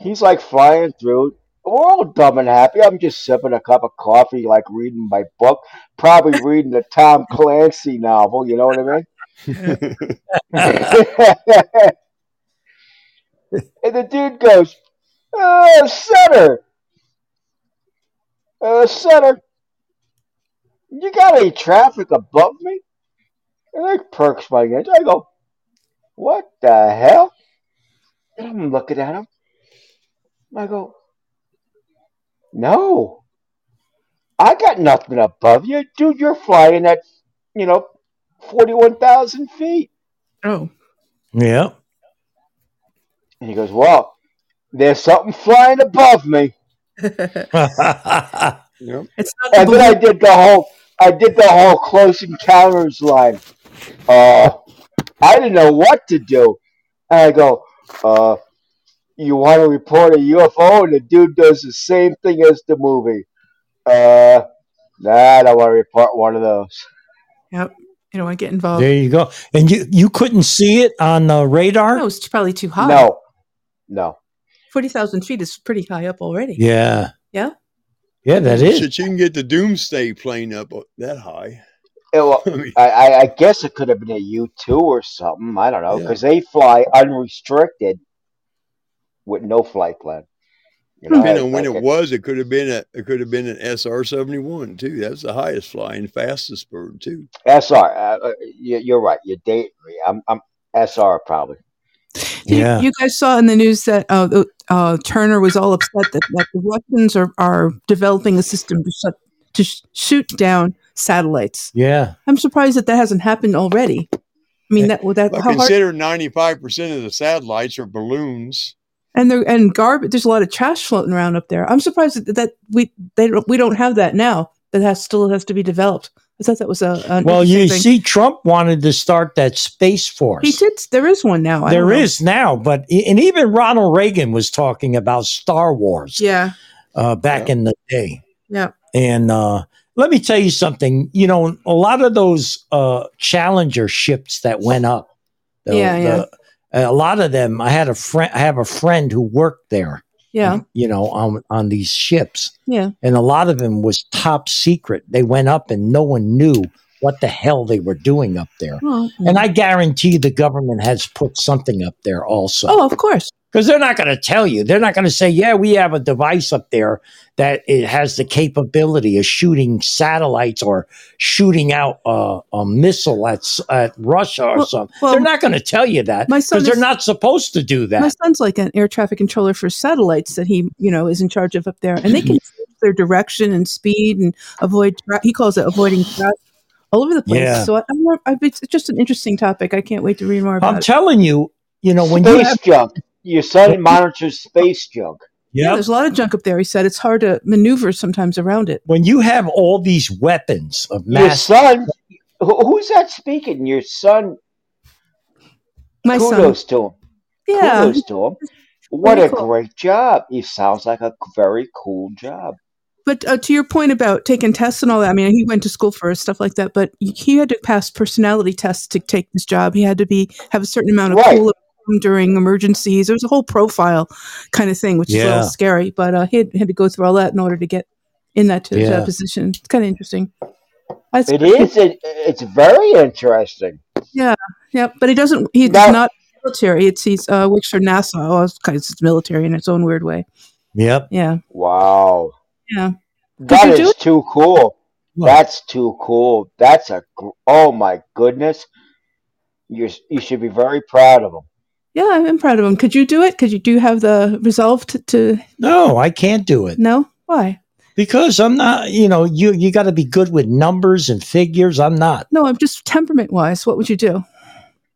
He's like flying through. We're all dumb and happy. I'm just sipping a cup of coffee, like reading my book, probably reading the Tom Clancy novel. You know what I mean? And the dude goes, uh, Center, uh, Center, you got any traffic above me? And I perks my ears. I go, what the hell? And I'm looking at him. I go, no, I got nothing above you. Dude, you're flying at, you know, 41,000 feet. Oh. Yep. And he goes, well, there's something flying above me. Yep. It's not the And then I did the whole, I did the whole close encounters line. Uh, I didn't know what to do. And I go, uh, you want to report a UFO? And the dude does the same thing as the movie. Uh, nah, I don't want to report one of those. Yep. You don't want to get involved. there you go. And you you couldn't see it on the radar? No, it's probably too high. No, no. 40,000 feet is pretty high up already. Yeah. Yeah. Yeah, that is. Shit, you can get the Doomsday plane up that high. It, well, I I, I, I guess it could have been a U two or something. I don't know Yeah. because they fly unrestricted with no flight plan. You know, depending on when it was, it could have been a it could have been an SR seventy one too. That's the highest flying, fastest bird too. SR. Uh, uh, you, you're right. You're dating me. I'm, I'm SR probably. You- Yeah. You, guys saw in the news that uh, uh, Turner was all upset that, that the Russians are, are developing a system to, shut, to sh- shoot down satellites. Yeah. I'm surprised that that hasn't happened already. I mean, that, that But how hard, consider ninety five percent of the satellites are balloons. And there and garbage. There's a lot of trash floating around up there. I'm surprised that, that we they don't, we don't have that now. That has still has to be developed. I thought that was a an Well, you thing. see, Trump wanted to start that space force. He did. There is one now. I There don't know. is now, but and even Ronald Reagan was talking about Star Wars Yeah. uh, back Yeah. in the day. Yeah. And uh, let me tell you something. You know, a lot of those uh, Challenger ships that went up. the- Yeah, yeah. The- a lot of them. I had a friend. I have a friend who worked there. Yeah. You know, on on these ships, Yeah. and a lot of them was top secret. They went up, and no one knew what the hell they were doing up there. Oh, well, And I guarantee the government has put something up there also oh, of course. Because they're not going to tell you. They're not going to say, "Yeah, we have a device up there that it has the capability of shooting satellites or shooting out uh, a missile at at Russia or Well- something." well, they're not going to tell you that my son because they're not supposed to do that. My that. son's like an air traffic controller for satellites that he, you know, is in charge of up there, and they can change their direction and speed and avoid. Tra- he calls it avoiding trash all over the place. Yeah. So I, I'm it's just an interesting topic. I can't wait to read more about it. I'm telling you, you know, when you Space have, junk. Your son monitors space junk. yeah, there's a lot of junk up there. He said it's hard to maneuver sometimes around it. when you have all these weapons of mass, Your son. Who's that speaking? Your son. My son, kudos to him. yeah, Kudos to him. What Very a cool. great job. He sounds like a very cool job. But uh, to your point about taking tests and all that, I mean, he went to school for stuff like that, but he had to pass personality tests to take this job. He had to be have a certain amount of Right. cool him during emergencies. There was a whole profile kind of thing, which is a little scary. But uh, he had, had to go through all that in order to get in that, to, Yeah. that position. It's kind of interesting. That's, It is. It, it's very interesting. Yeah, Yeah. but he doesn't. He's Now- not military. It's he's uh, works for NASA. Oh, it's kind of it's military in its own weird way. Yep. Yeah, Wow. yeah. That is you it? too cool. What? That's too cool. That's a oh my goodness. You you should be very proud of him. Yeah, I'm proud of him. Could you do it? Could you do you have the resolve to, to No, I can't do it no? Why? because I'm not. You know, you you got to be good with numbers and figures. I'm not. No, I'm just temperament wise. What would you do?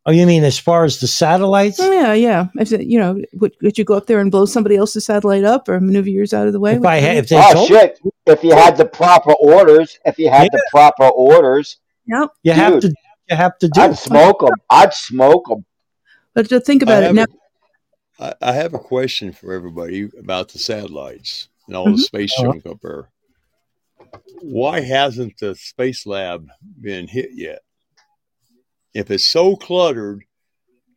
Oh, you mean as far as the satellites? Oh, yeah, yeah. If you know, would, would you go up there and blow somebody else's satellite up or maneuver yours out of the way? If I had, if they Oh told shit! If you had the proper orders, if you had the proper orders, Yep. you have to, you have to do. I'd it. smoke them. I'd smoke them. But to think about I it have, now. a, I, I have a question for everybody about the satellites and all Mhm. the space Uh-huh. junk up there. Why hasn't the space lab been hit yet? If it's so cluttered,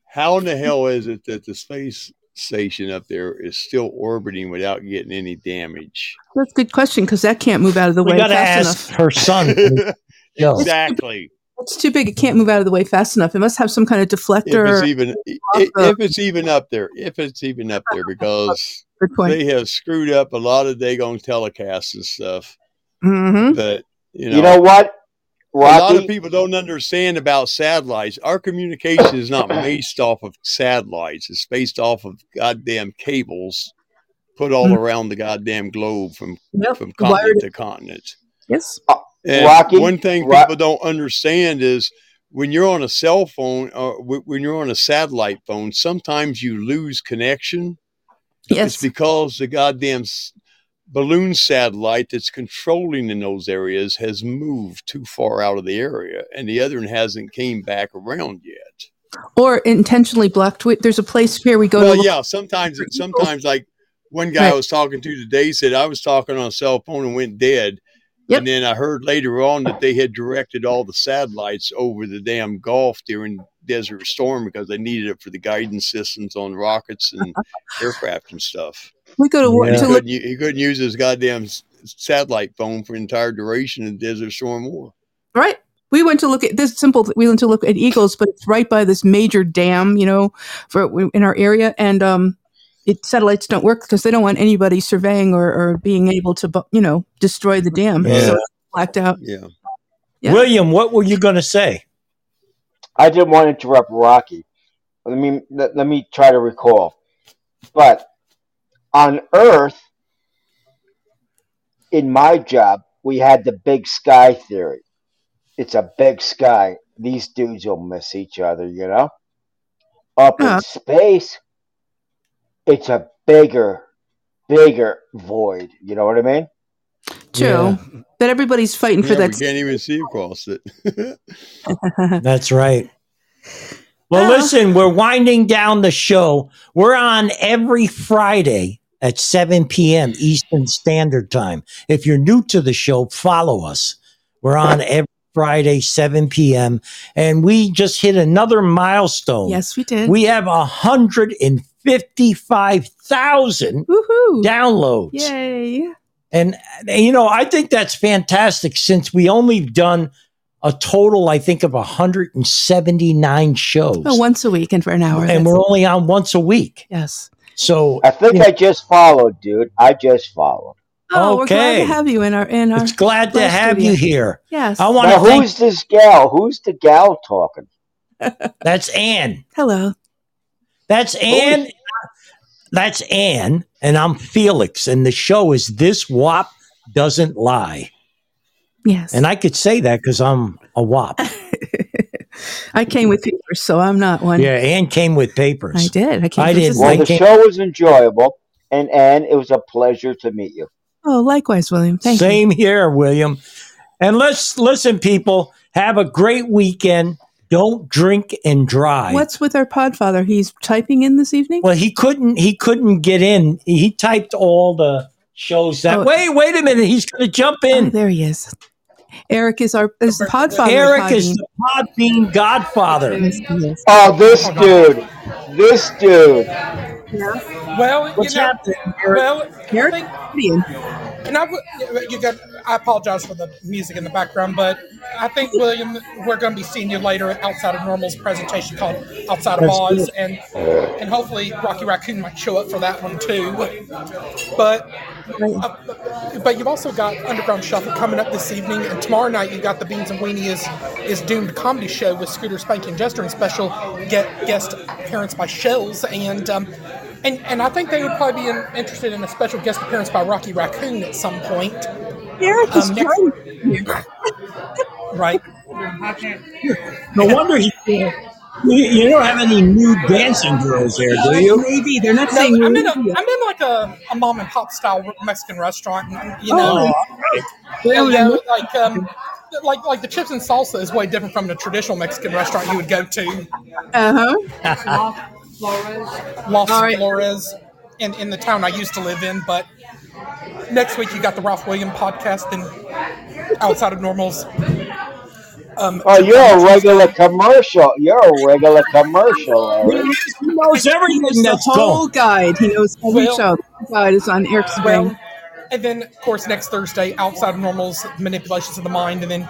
how in the hell is it that the space station up there is still orbiting without getting any damage? That's a good question because that can't move out of the We way got to ask enough. her son. Exactly. It's too big. It can't move out of the way fast enough. It must have some kind of If deflector. it's even i- if it's even up there, if it's even up there, because they have screwed up a lot of daggone telecasts and stuff. hmm That you know, You know what, a lot of people don't understand about satellites. Our communication is not based off of satellites; it's based off of goddamn cables put all Mhm. around the goddamn globe from Yep. from Wired- continent to continent. Yes. And Rocky, one thing Ro- people don't understand is when you're on a cell phone or w- when you're on a satellite phone, sometimes you lose connection. Yes. It's because the goddamn s- balloon satellite that's controlling in those areas has moved too far out of the area, and the other one hasn't came back around yet. Or intentionally blocked. There's a place here we go to. Well, yeah, sometimes sometimes like one guy I was talking to today said I was talking on a cell phone and went dead. Yep. And then I heard later on that they had directed all the satellites over the damn Gulf during Desert Storm because they needed it for the guidance systems on rockets and aircraft and stuff. We go to, Yeah. He look. couldn't, he couldn't use his goddamn satellite phone for the entire duration of Desert Storm War. Right. We went to look at this simple. We went to look at eagles, but it's right by this major dam, you know, for in our area, and um, it satellites don't work because they don't want anybody surveying or, or being able to, you know, destroy the dam. Yeah. So it's blacked out. Yeah. Yeah. William, what were you going to say? I didn't want to interrupt Rocky. Let me let, let me try to recall. But on Earth, in my job, we had the big sky theory. It's a big sky. These dudes will miss each other, you know? Up Yeah. in uh-huh. space, it's a bigger, bigger void. You know what I mean? True. Yeah. But everybody's fighting yeah, for that. We can't even see across it. That's right. Well, listen, we're winding down the show. We're on every Friday at 7 p.m. Eastern Standard Time. If you're new to the show, follow us. We're on every Friday, 7 p.m. And we just hit another milestone. Yes, we did. We have 150 55,000 downloads. Yay. And, you know, I think that's fantastic since we only done a total, I think, of 179 shows. Oh, once a week and for an hour. And we're only on once a week. Yes. So I think I just followed, dude. I just followed. Oh, okay. we're glad to have you in our in our. It's glad to have studio. you here. Yes. I want to. Who's this gal? Who's the gal talking? That's Anne. Hello. That's Ann. That's Ann, and I'm Felix, and the show is This Wop Doesn't Lie. Yes. And I could say that because I'm a Wop. I came with papers, so I'm not one. yeah, Ann came with papers. I did. I came. I didn't. Well, Sicily. the can't- show was enjoyable, and Ann, it was a pleasure to meet you. Oh, likewise, William. Thank you. Same here, William. And let's listen, people. Have a great weekend. Don't drink and drive. What's with our podfather? He's typing in this evening. Well, he couldn't. He couldn't get in. He typed all the shows that. Oh. Wait, wait a minute. He's going to jump Oh, in. there he is. Eric is our is the podfather. of Eric is the Podbean Godfather. Yes, he is. Oh, this dude! This dude. Well, What's you know, happening, Eric? well, I think, and I, you got. I apologize for the music in the background, but I think William, we're going to be seeing you later Outside of Normal's presentation called Outside of That's Oz, good. and and hopefully Rocky Raccoon might show up for that one too. But uh, but you've also got Underground Shuffle coming up this evening, and tomorrow night you got the Beans and Weenie is is doomed comedy show with Scooter Spanky and Jester and special get, guest appearance by Shells and. Um, and, and I think they would probably be in, interested in a special guest appearance by Rocky Raccoon at some point, Eric is Um, next- right? No wonder he. You, you don't have any new dancing girls there, do you? Maybe they're not No, saying. I'm in a movie yet. I'm in like a, a mom and pop style Mexican restaurant, and, you know, Oh, right. you know, like um, like like the chips and salsa is way different from the traditional Mexican restaurant you would go to. Uh huh. Los All right. Flores in, in the town I used to live in. But next week you got the Ralph William podcast and outside of normals. Um, Oh, you're a regular commercial. You're a regular commercial, Eric. He knows everything the whole guide. He knows every Well- show. The guide is on Eric's brain. well, and then of course next Thursday outside of normals manipulations of the mind, and then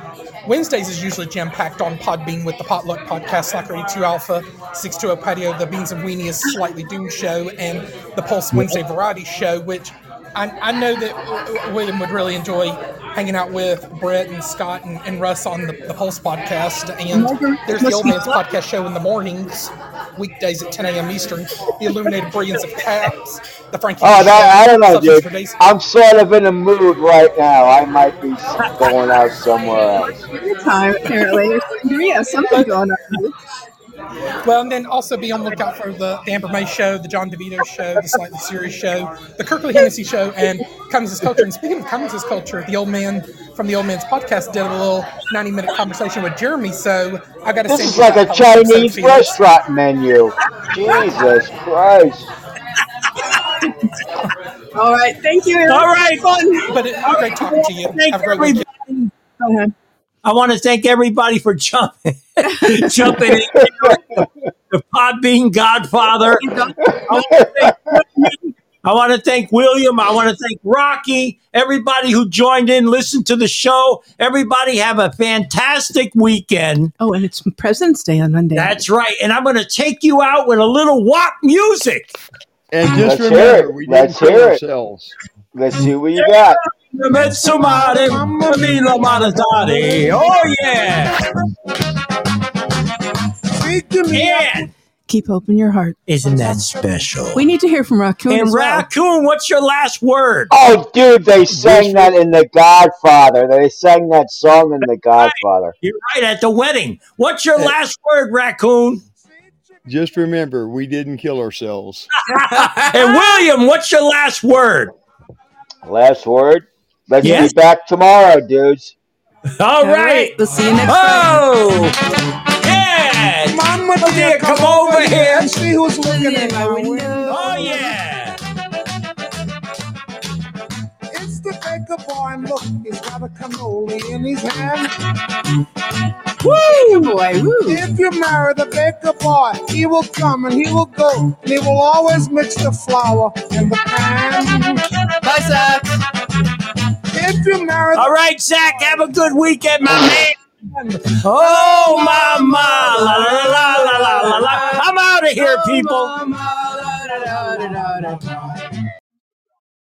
Wednesdays is usually jam packed on Podbean with the Potluck podcast, Slack 82 Alpha, 620 Patio, the Beans and Weenie is slightly doomed show, and the Pulse Wednesday Variety Show, which I, I know that William would really enjoy hanging out with Brett and Scott and, and Russ on the, the Pulse podcast. And there's the Old Man's podcast show in the mornings, weekdays at 10 a.m. Eastern. The Illuminated Brilliance of Caps, the Frankie. Oh, that I don't know, dude. I'm sort of in a mood right now. I might be going out somewhere else. Good time, apparently. There's yeah, something going on. Well, and then also be on the lookout for the, the Amber May show, the John DeVito show, the Slightly Serious show, the Kirkley Hennessy show, and Cummings' Culture. And speaking of Cummings' Culture, the old man from the Old Man's podcast did a little 90 minute conversation with Jeremy. So I got to This say, is like a Chinese restaurant menu. Jesus Christ. All right. Thank you, Eric. All right. Fun. But it was great talking to you. Thank Have a great everybody. weekend. Go ahead. I want to thank everybody for jumping, jumping in. The Podbean Godfather. I want, to thank William. I want to thank William. I want to thank Rocky. Everybody who joined in, listened to the show. Everybody have a fantastic weekend. Oh, and it's President's Day on Monday. That's right. And I'm going to take you out with a little Wop music. And just Let's hear remember, it. we Let's didn't kill hear it. ourselves. Let's see what you got. Metsumare, Mamila Maratari. Oh, yeah. And Keep open your heart. isn't that special? We need to hear from Raccoon. And as well. Raccoon, what's your last word? Oh, dude, they sang that in The Godfather. They sang that song in The Godfather. You're right, at the wedding. What's your last word, Raccoon? Just remember, we didn't kill ourselves. And William, what's your last word? Last word. Let's Yes. be back tomorrow, dudes. All All right. We'll see you next time. Oh, yeah. Mama dear, come over here. and see who's looking at my window. Oh, yeah. It's the baker boy, and look, he's got a cannoli in his hand. Woo, boy. Woo. If you marry the baker boy, he will come and he will go, and he will always mix the flour in the pan. Bye, Zach. You All right, Zach, have a good weekend, my man. Oh, mama. La, la, la, la, la, la, la. I'm out of here, people.